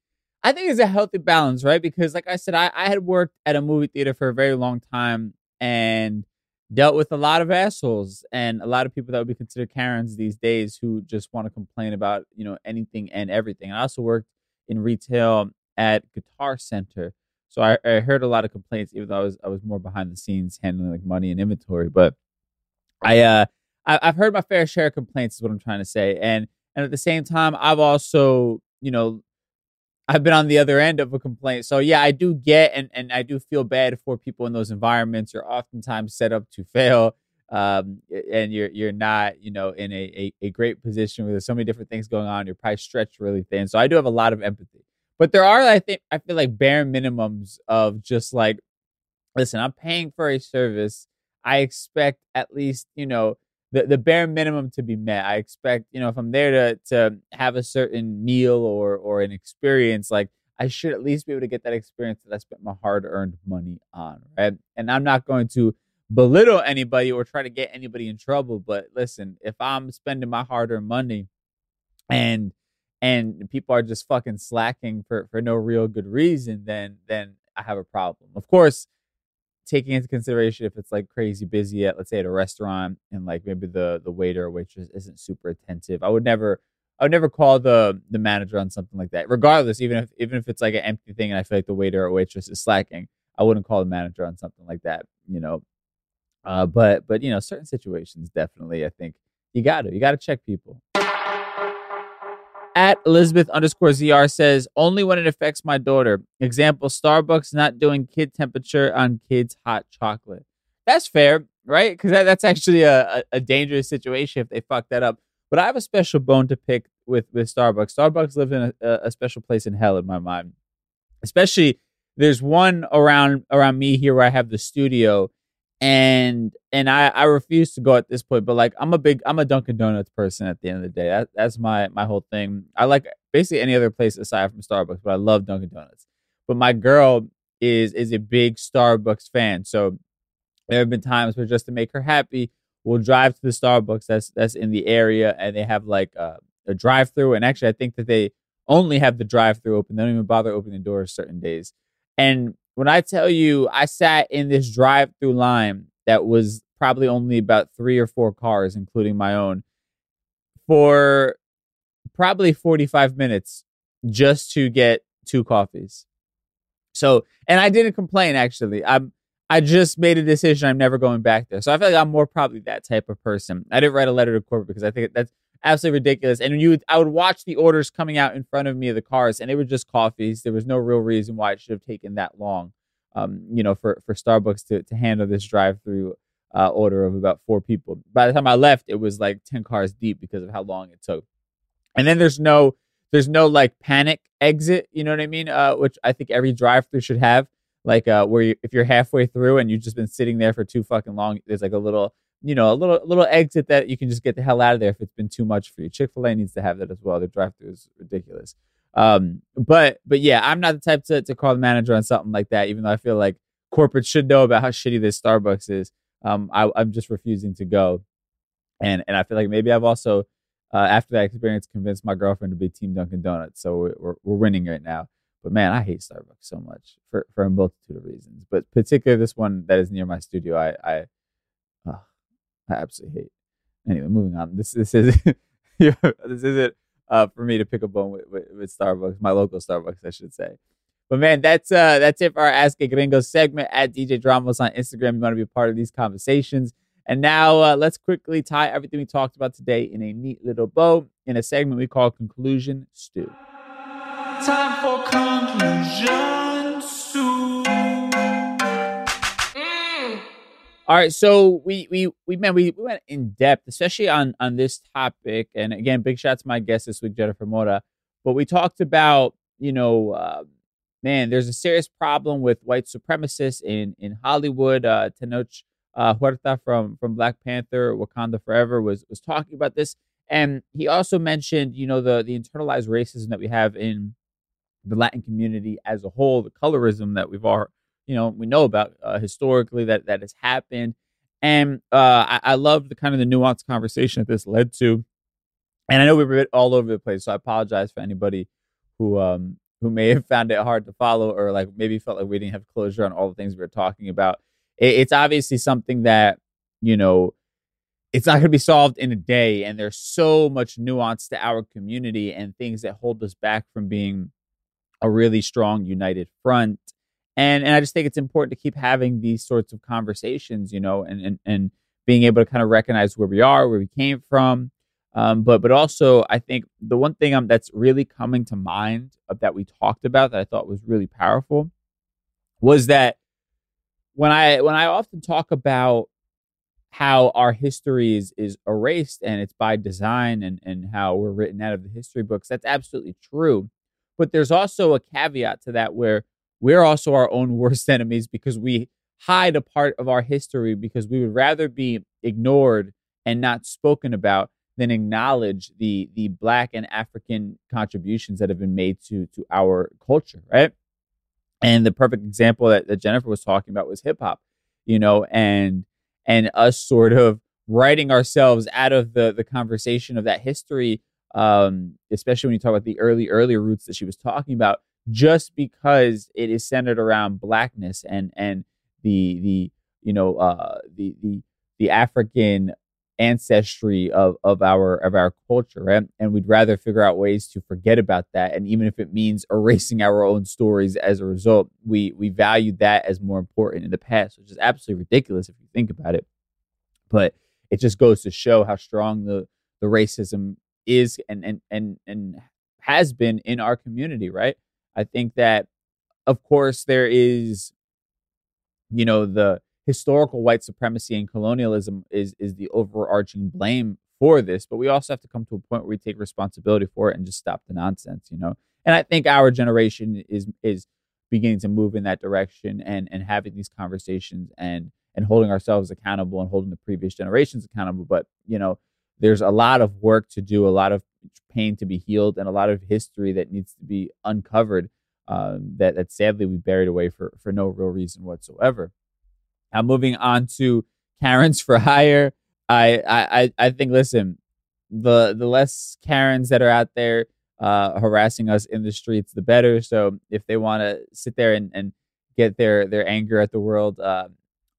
I think it's a healthy balance, right? Because, like I said, I, I had worked at a movie theater for a very long time and dealt with a lot of assholes and a lot of people that would be considered Karens these days who just want to complain about, you know, anything and everything. I also worked in retail at Guitar Center. So I, I heard a lot of complaints, even though I was I was more behind the scenes handling like money and inventory. But I uh I, I've heard my fair share of complaints is what I'm trying to say. And and at the same time, I've also, you know, I've been on the other end of a complaint. So yeah, I do get and, and I do feel bad for people in those environments. You're oftentimes set up to fail. Um, and you're you're not, you know, in a, a, a great position where there's so many different things going on. You're probably stretched really thin. So I do have a lot of empathy. But there are, I think, I feel like bare minimums of just like, listen, I'm paying for a service. I expect at least, you know, the, the bare minimum to be met. I expect, you know, if I'm there to to have a certain meal or or an experience, like I should at least be able to get that experience that I spent my hard earned money on, right? And I'm not going to belittle anybody or try to get anybody in trouble. But listen, if I'm spending my hard earned money and and people are just fucking slacking for for no real good reason, then then I have a problem. Of course, taking into consideration if it's like crazy busy at let's say at a restaurant and like maybe the the waiter or waitress isn't super attentive i would never i would never call the the manager on something like that. Regardless even if even if it's like an empty thing and i feel like the waiter or waitress is slacking i wouldn't call the manager on something like that you know? Uh but but you know certain situations definitely i think you gotta you gotta check people at Elizabeth underscore ZR says, only when it affects my daughter. Example, Starbucks not doing kid temperature on kids' hot chocolate. That's fair, right? Because that, that's actually a, a, dangerous situation if they fuck that up. But I have a special bone to pick with, with Starbucks. Starbucks lives in a, a special place in hell in my mind. Especially, there's one around around me here where I have the studio and and I I refuse to go at this point. But like I'm a big I'm a Dunkin' Donuts person at the end of the day. That, that's my my whole thing. I like basically any other place aside from Starbucks, but I love Dunkin' Donuts. But my girl is is a big Starbucks fan, so there have been times where just to make her happy, we'll drive to the Starbucks that's that's in the area, and they have like a, a drive through. And actually, I think that they only have the drive through open. They don't even bother opening the doors certain days. And when I tell you, I sat in this drive through line that was probably only about three or four cars, including my own, for probably 45 minutes just to get two coffees. So, and I didn't complain actually. I'm I just made a decision I'm never going back there. So I feel like I'm more probably that type of person. I didn't write a letter to corporate because I think that's absolutely ridiculous. And you would, I would watch the orders coming out in front of me of the cars and they were just coffees. There was no real reason why it should have taken that long. Um, you know, for for Starbucks to to handle this drive-through uh, order of about four people. By the time I left, it was like 10 cars deep because of how long it took. And then there's no there's no like panic exit, you know what I mean? Uh, which I think every drive-through should have. Like uh, where you, if you're halfway through and you've just been sitting there for too fucking long, there's like a little, you know, a little little exit that you can just get the hell out of there if it's been too much for you. Chick Fil A needs to have that as well. The drive-through is ridiculous. Um, but but yeah, I'm not the type to to call the manager on something like that. Even though I feel like corporate should know about how shitty this Starbucks is. Um, I, I'm just refusing to go, and and I feel like maybe I've also uh, after that experience, convinced my girlfriend to be Team Dunkin' Donuts. So we're, we're winning right now. But man, I hate Starbucks so much for, for a multitude of reasons. But particularly this one that is near my studio, I I, oh, I absolutely hate. Anyway, moving on. This this is (laughs) this is it uh, for me to pick a bone with, with, with Starbucks, my local Starbucks, I should say. But man, that's uh that's it for our Ask a Gringo segment at DJ Dramos on Instagram. You want to be a part of these conversations. And now uh, let's quickly tie everything we talked about today in a neat little bow in a segment we call Conclusion Stew. Time for conclusion stew. All right, so we we we man we, we went in depth, especially on on this topic. And again, big shout out to my guest this week, Jennifer Mota. But we talked about you know, uh, man, there's a serious problem with white supremacists in in Hollywood. Uh, Tenoch uh, Huerta from from Black Panther, Wakanda Forever was was talking about this, and he also mentioned, you know, the the internalized racism that we have in the Latin community as a whole, the colorism that we've all, you know, we know about uh, historically that that has happened, and uh, I, I love the kind of the nuanced conversation that this led to, and I know we were all over the place, so I apologize for anybody who um who may have found it hard to follow or like maybe felt like we didn't have closure on all the things we were talking about. It's obviously something that you know it's not going to be solved in a day and there's so much nuance to our community and things that hold us back from being a really strong united front and and i just think it's important to keep having these sorts of conversations you know and and, and being able to kind of recognize where we are where we came from um, but but also i think the one thing um, that's really coming to mind that we talked about that i thought was really powerful was that when I when I often talk about how our history is is erased and it's by design and and how we're written out of the history books, that's absolutely true. But there's also a caveat to that where we're also our own worst (laughs) enemies because we hide a part of our history because we would rather be ignored and not spoken about than acknowledge the the black and African contributions that have been made to to our culture, right? And the perfect example that, that Jennifer was talking about was hip hop, you know, and and us sort of writing ourselves out of the the conversation of that history, um, especially when you talk about the early early roots that she was talking about, just because it is centered around blackness and and the the you know uh, the the the African ancestry of of our of our culture right? and we'd rather figure out ways to forget about that. And even if it means (laughs) erasing our own stories as a result we we value that as more important in the past which is absolutely ridiculous if you think about it. But it just goes to show how strong the the racism is and and and and has been in our community right i think that of course there is you know the historical white supremacy and colonialism is is the overarching blame for this but we also have to come to a point where we take responsibility for it and just stop the nonsense you know? And i think our generation is is beginning to move in that direction and and having these conversations and and holding ourselves accountable and holding the previous generations accountable but you know there's a lot of work to do a lot of pain to be healed and a lot of history that needs to be uncovered um, that that sadly we buried away for for no real reason whatsoever now, moving on to Karens (laughs) for hire. I, I, I think, listen, the the less Karens that are out there uh, harassing us in the streets, the better. So if they want to sit there and, and get their their anger at the world uh,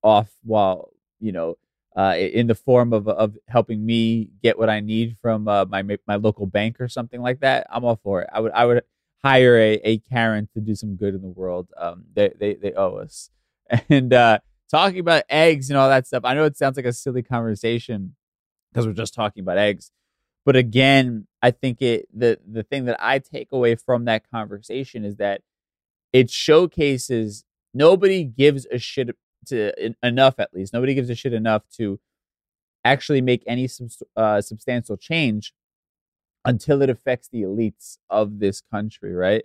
off while you know uh, in the form of of helping me get what I need from uh, my my local bank or something like that, I'm all for it. I would I would hire a, a Karen to do some good in the world. Um, they they they owe us. (laughs) And uh, talking about eggs and all that stuff, I know it sounds like a silly conversation because we're just talking about eggs, but again, I think it the the thing that I take away from that conversation is that it showcases nobody gives a shit to enough at least. Nobody gives a shit enough to actually make any uh, substantial change until it affects the elites of this country right?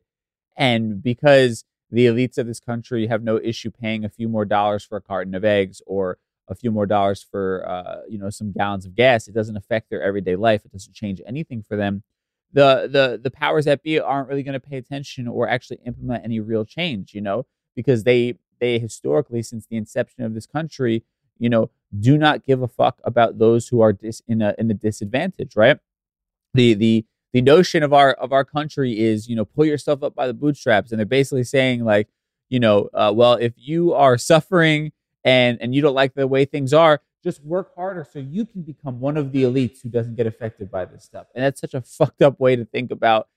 And because the elites of this country have no issue paying a few more dollars for a carton of eggs or a few more dollars for uh, you know some gallons of gas it doesn't affect their everyday life. It doesn't change anything for them. The the the powers that be aren't really going to pay attention or actually implement any real change you know because they they historically, since the inception of this country, you know, do not give a fuck about those who are dis- in a in a disadvantage, right? The the the notion of our of our country is, you know, pull yourself up by the bootstraps, and they're basically saying like, you know, uh, well, if you are suffering and and you don't like the way things are, just work harder so you can become one of the elites who doesn't get affected by this stuff. And that's such a fucked up way to think about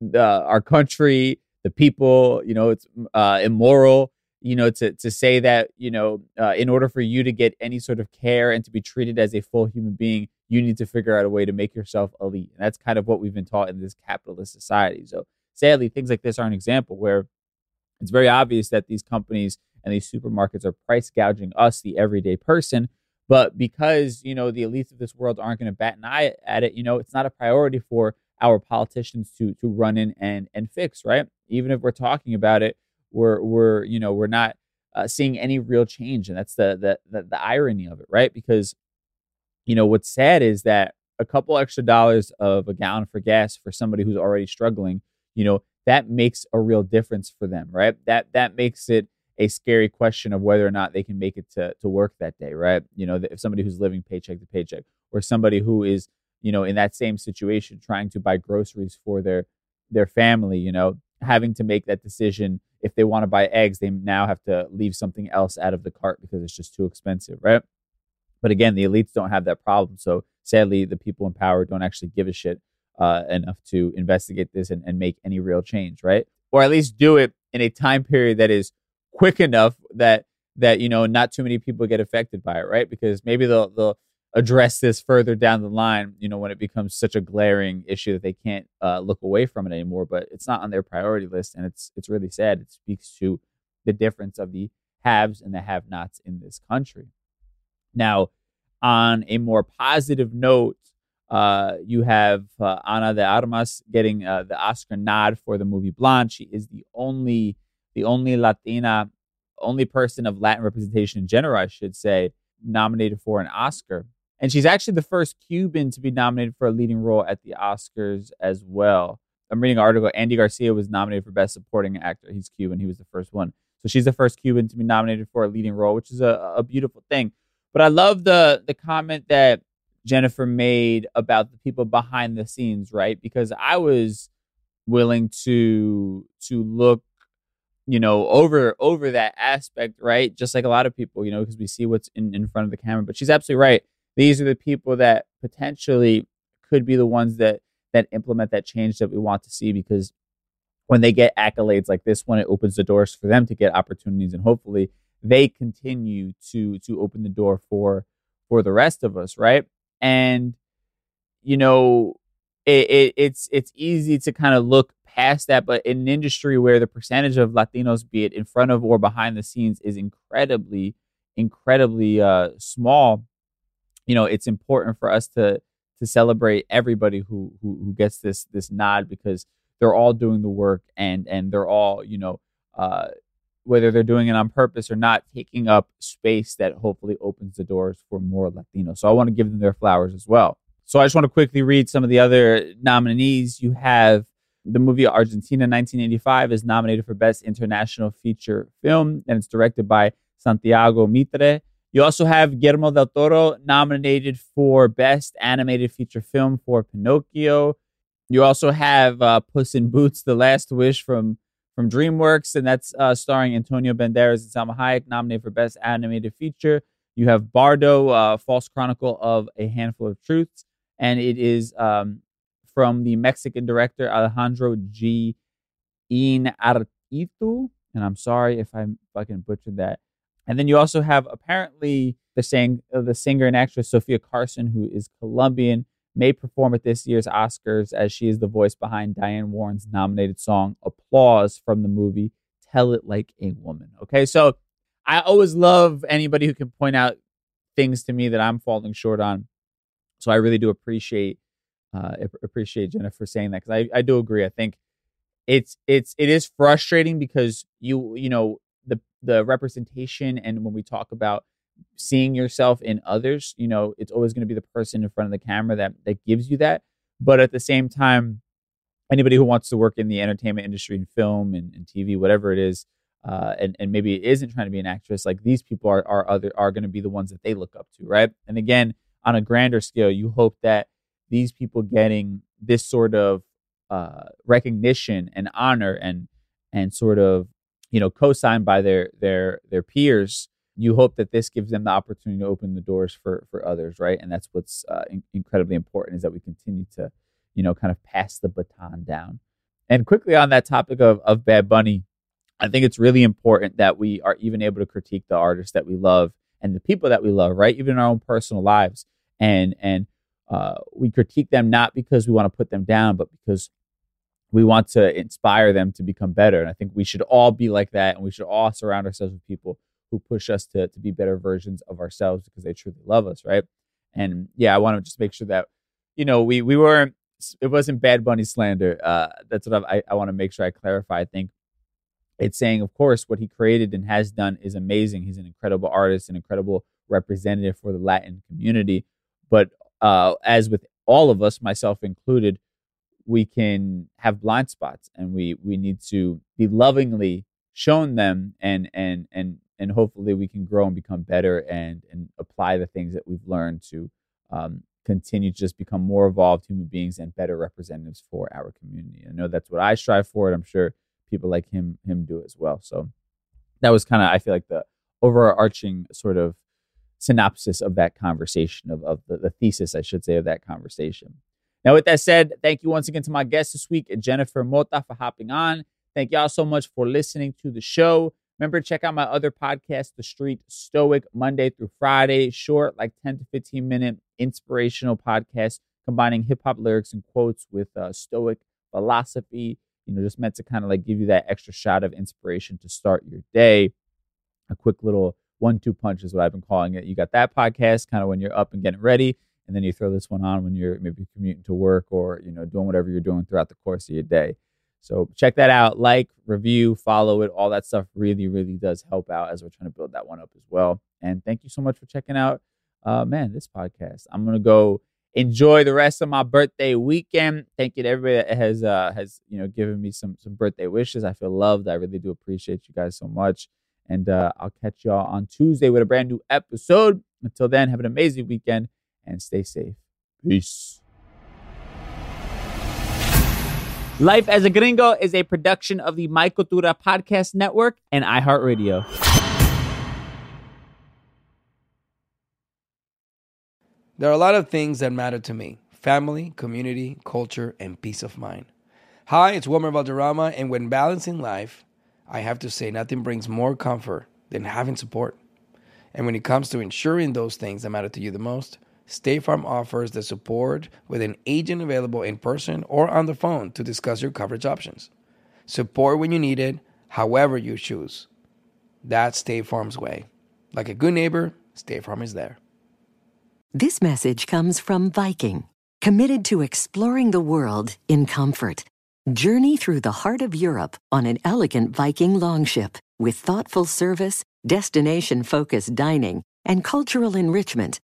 the, our country, the people. You know, it's uh, immoral you know to to say that you know uh, in order for you to get any sort of care and to be treated as a full human being you need to figure out a way to make yourself elite. And that's kind of what we've been taught in this capitalist society. So sadly things like this are an example where it's very obvious that these companies and these supermarkets are price gouging us the everyday person. But because you know the elites of this world aren't going to bat an eye at it you know it's not a priority for our politicians to to run in and and fix right? Even if we're talking about it we're we're you know we're not uh, seeing any real change, and that's the, the the the irony of it, right? Because you know what's sad is that a couple extra dollars of a gallon for gas for somebody who's already struggling, you know, that makes a real difference for them, right? That that makes it a scary question of whether or not they can make it to to work that day, right? You know, if somebody who's living paycheck to paycheck, or somebody who is, you know, in that same situation trying to buy groceries for their their family, you know, having to make that decision if they want to buy eggs, they now have to leave something else out of the cart because it's just too expensive, right? But again, the elites don't have that problem. So sadly, the people in power don't actually give a shit uh, enough to investigate this and, and make any real change, right? Or at least do it in a time period that is quick enough that that you know not too many people get affected by it, right? Because maybe they'll they'll address this further down the line, you know, when it becomes such a glaring issue that they can't uh, look away from it anymore. But it's not on their priority list, and it's it's really sad. It speaks to the difference of the haves and the have-nots in this country. Now, on a more positive note, uh, you have uh, Ana de Armas getting uh, the Oscar nod for the movie Blonde. She is the only the only Latina, only person of Latin representation in general, I should say, nominated for an Oscar. And she's actually the first Cuban to be nominated for a leading role at the Oscars as well. I'm reading an article. Andy Garcia was nominated for Best Supporting Actor. He's Cuban. He was the first one. So she's the first Cuban to be nominated for a leading role, which is a, a beautiful thing. But I love the the comment that Jennifer made about the people behind the scenes, right? Because I was willing to to look, you know, over over that aspect, right? Just like a lot of people, you know, because we see what's in, in front of the camera. But she's absolutely right these are the people that potentially could be the ones that that implement that change that we want to see because when they get accolades like this one it opens the doors for them to get opportunities and hopefully they continue to to open the door for for the rest of us right? And you know it, it, it's it's easy to kind of look past that but in an industry where the percentage of latinos be it in front of or behind the scenes is incredibly incredibly uh, small you know, it's important for us to to celebrate everybody who who, who gets this this nod because they're all doing the work and and they're all you know uh, whether they're doing it on purpose or not, taking up space that hopefully opens the doors for more Latinos. So I want to give them their flowers as well. So I just want to quickly read some of the other nominees. You have the movie Argentina 1985 is nominated for Best International Feature Film, and it's directed by Santiago Mitre. You also have Guillermo del Toro nominated for Best Animated Feature Film for Pinocchio. You also have uh, Puss in Boots: The Last Wish from from DreamWorks, and that's uh, starring Antonio Banderas and Salma Hayek, nominated for Best Animated Feature. You have Bardo, uh, False Chronicle of a Handful of Truths, and it is um, from the Mexican director Alejandro G. Inarritu. And I'm sorry if I'm fucking butchered that. And then you also have apparently the saying uh, the singer and actress Sofia Carson, who is Colombian, may perform at this year's Oscars as she is the voice behind Diane Warren's nominated song "Applause" from the movie "Tell It Like a Woman." Okay, so I always love anybody who can point out things to me that I'm falling short on. So I really do appreciate uh, appreciate Jennifer saying that because I, I do agree. I think it's it's it is frustrating because you you know the representation and when we talk about seeing yourself in others, you know, it's always going to be the person in front of the camera that that gives you that. But at the same time, anybody who wants to work in the entertainment industry and film and, and TV, whatever it is, uh, and and maybe isn't trying to be an actress, like these people are are other are going to be the ones that they look up to, right? And again, on a grander scale, you hope that these people getting this sort of uh, recognition and honor and and sort of you know co-signed by their their their peers you hope that this gives them the opportunity to open the doors for for others right? And that's what's uh, in- incredibly important is that we continue to you know kind of pass the baton down. And quickly on that topic of of bad bunny i think it's really important that we are even able to critique the artists that we love and the people that we love right? Even in our own personal lives. And and uh, we critique them not because we want to put them down but because we want to inspire them to become better and i think we should all be like that and we should all surround ourselves with people who push us to, to be better versions of ourselves because they truly love us, right? And yeah, I want to just make sure that, you know, we we weren't it wasn't Bad Bunny slander. Uh, that's what I, I want to make sure I clarify. I think it's saying, of course, what he created and has done is amazing. He's an incredible artist, an incredible representative for the Latin community. But uh, as with all of us, myself included, we can have blind spots, and we we need to be lovingly shown them and and and and hopefully we can grow and become better and and apply the things that we've learned to um, continue to just become more evolved human beings and better representatives for our community. I know that's what I strive for, and I'm sure people like him him do as well. So that was kind of I feel like the overarching sort of synopsis of that conversation of, of the, the thesis I should say of that conversation. Now, with that said, thank you once again to my guest this week, Jennifer Mota, for hopping on. Thank y'all so much for listening to the show. Remember, to check out my other podcast, The Street Stoic, Monday through Friday, short, like 10 to 15 minute inspirational podcast, combining hip hop lyrics and quotes with uh, Stoic philosophy. You know, just meant to kind of like give you that extra shot of inspiration to start your day. A quick little one two punch is what I've been calling it. You got that podcast kind of when you're up and getting ready, and then you throw this one on when you're maybe commuting to work or, you know, doing whatever you're doing throughout the course of your day. So check that out. Like, review, follow it. All that stuff really, really does help out as we're trying to build that one up as well. And thank you so much for checking out, uh, man, this podcast. I'm gonna go enjoy the rest of my birthday weekend. Thank you to everybody that has uh, has you know given me some some birthday wishes. I feel loved. I really do appreciate you guys so much. And uh, I'll catch y'all on Tuesday with a brand new episode. Until then, have an amazing weekend and stay safe. Peace. Life as a Gringo is a production of the My Cultura Podcast Network and iHeartRadio. There are a lot of things that matter to me family, community, culture, and peace of mind. Hi, it's Wilmer Valderrama, and when balancing life, I have to say nothing brings more comfort than having support. And when it comes to ensuring those things that matter to you the most, State Farm offers the support with an agent available in person or on the phone to discuss your coverage options. Support when you need it, however you choose. That's State Farm's way. Like a good neighbor, State Farm is there. This message comes from Viking, committed to exploring the world in comfort. Journey through the heart of Europe on an elegant Viking longship with thoughtful service, destination focused dining, and cultural enrichment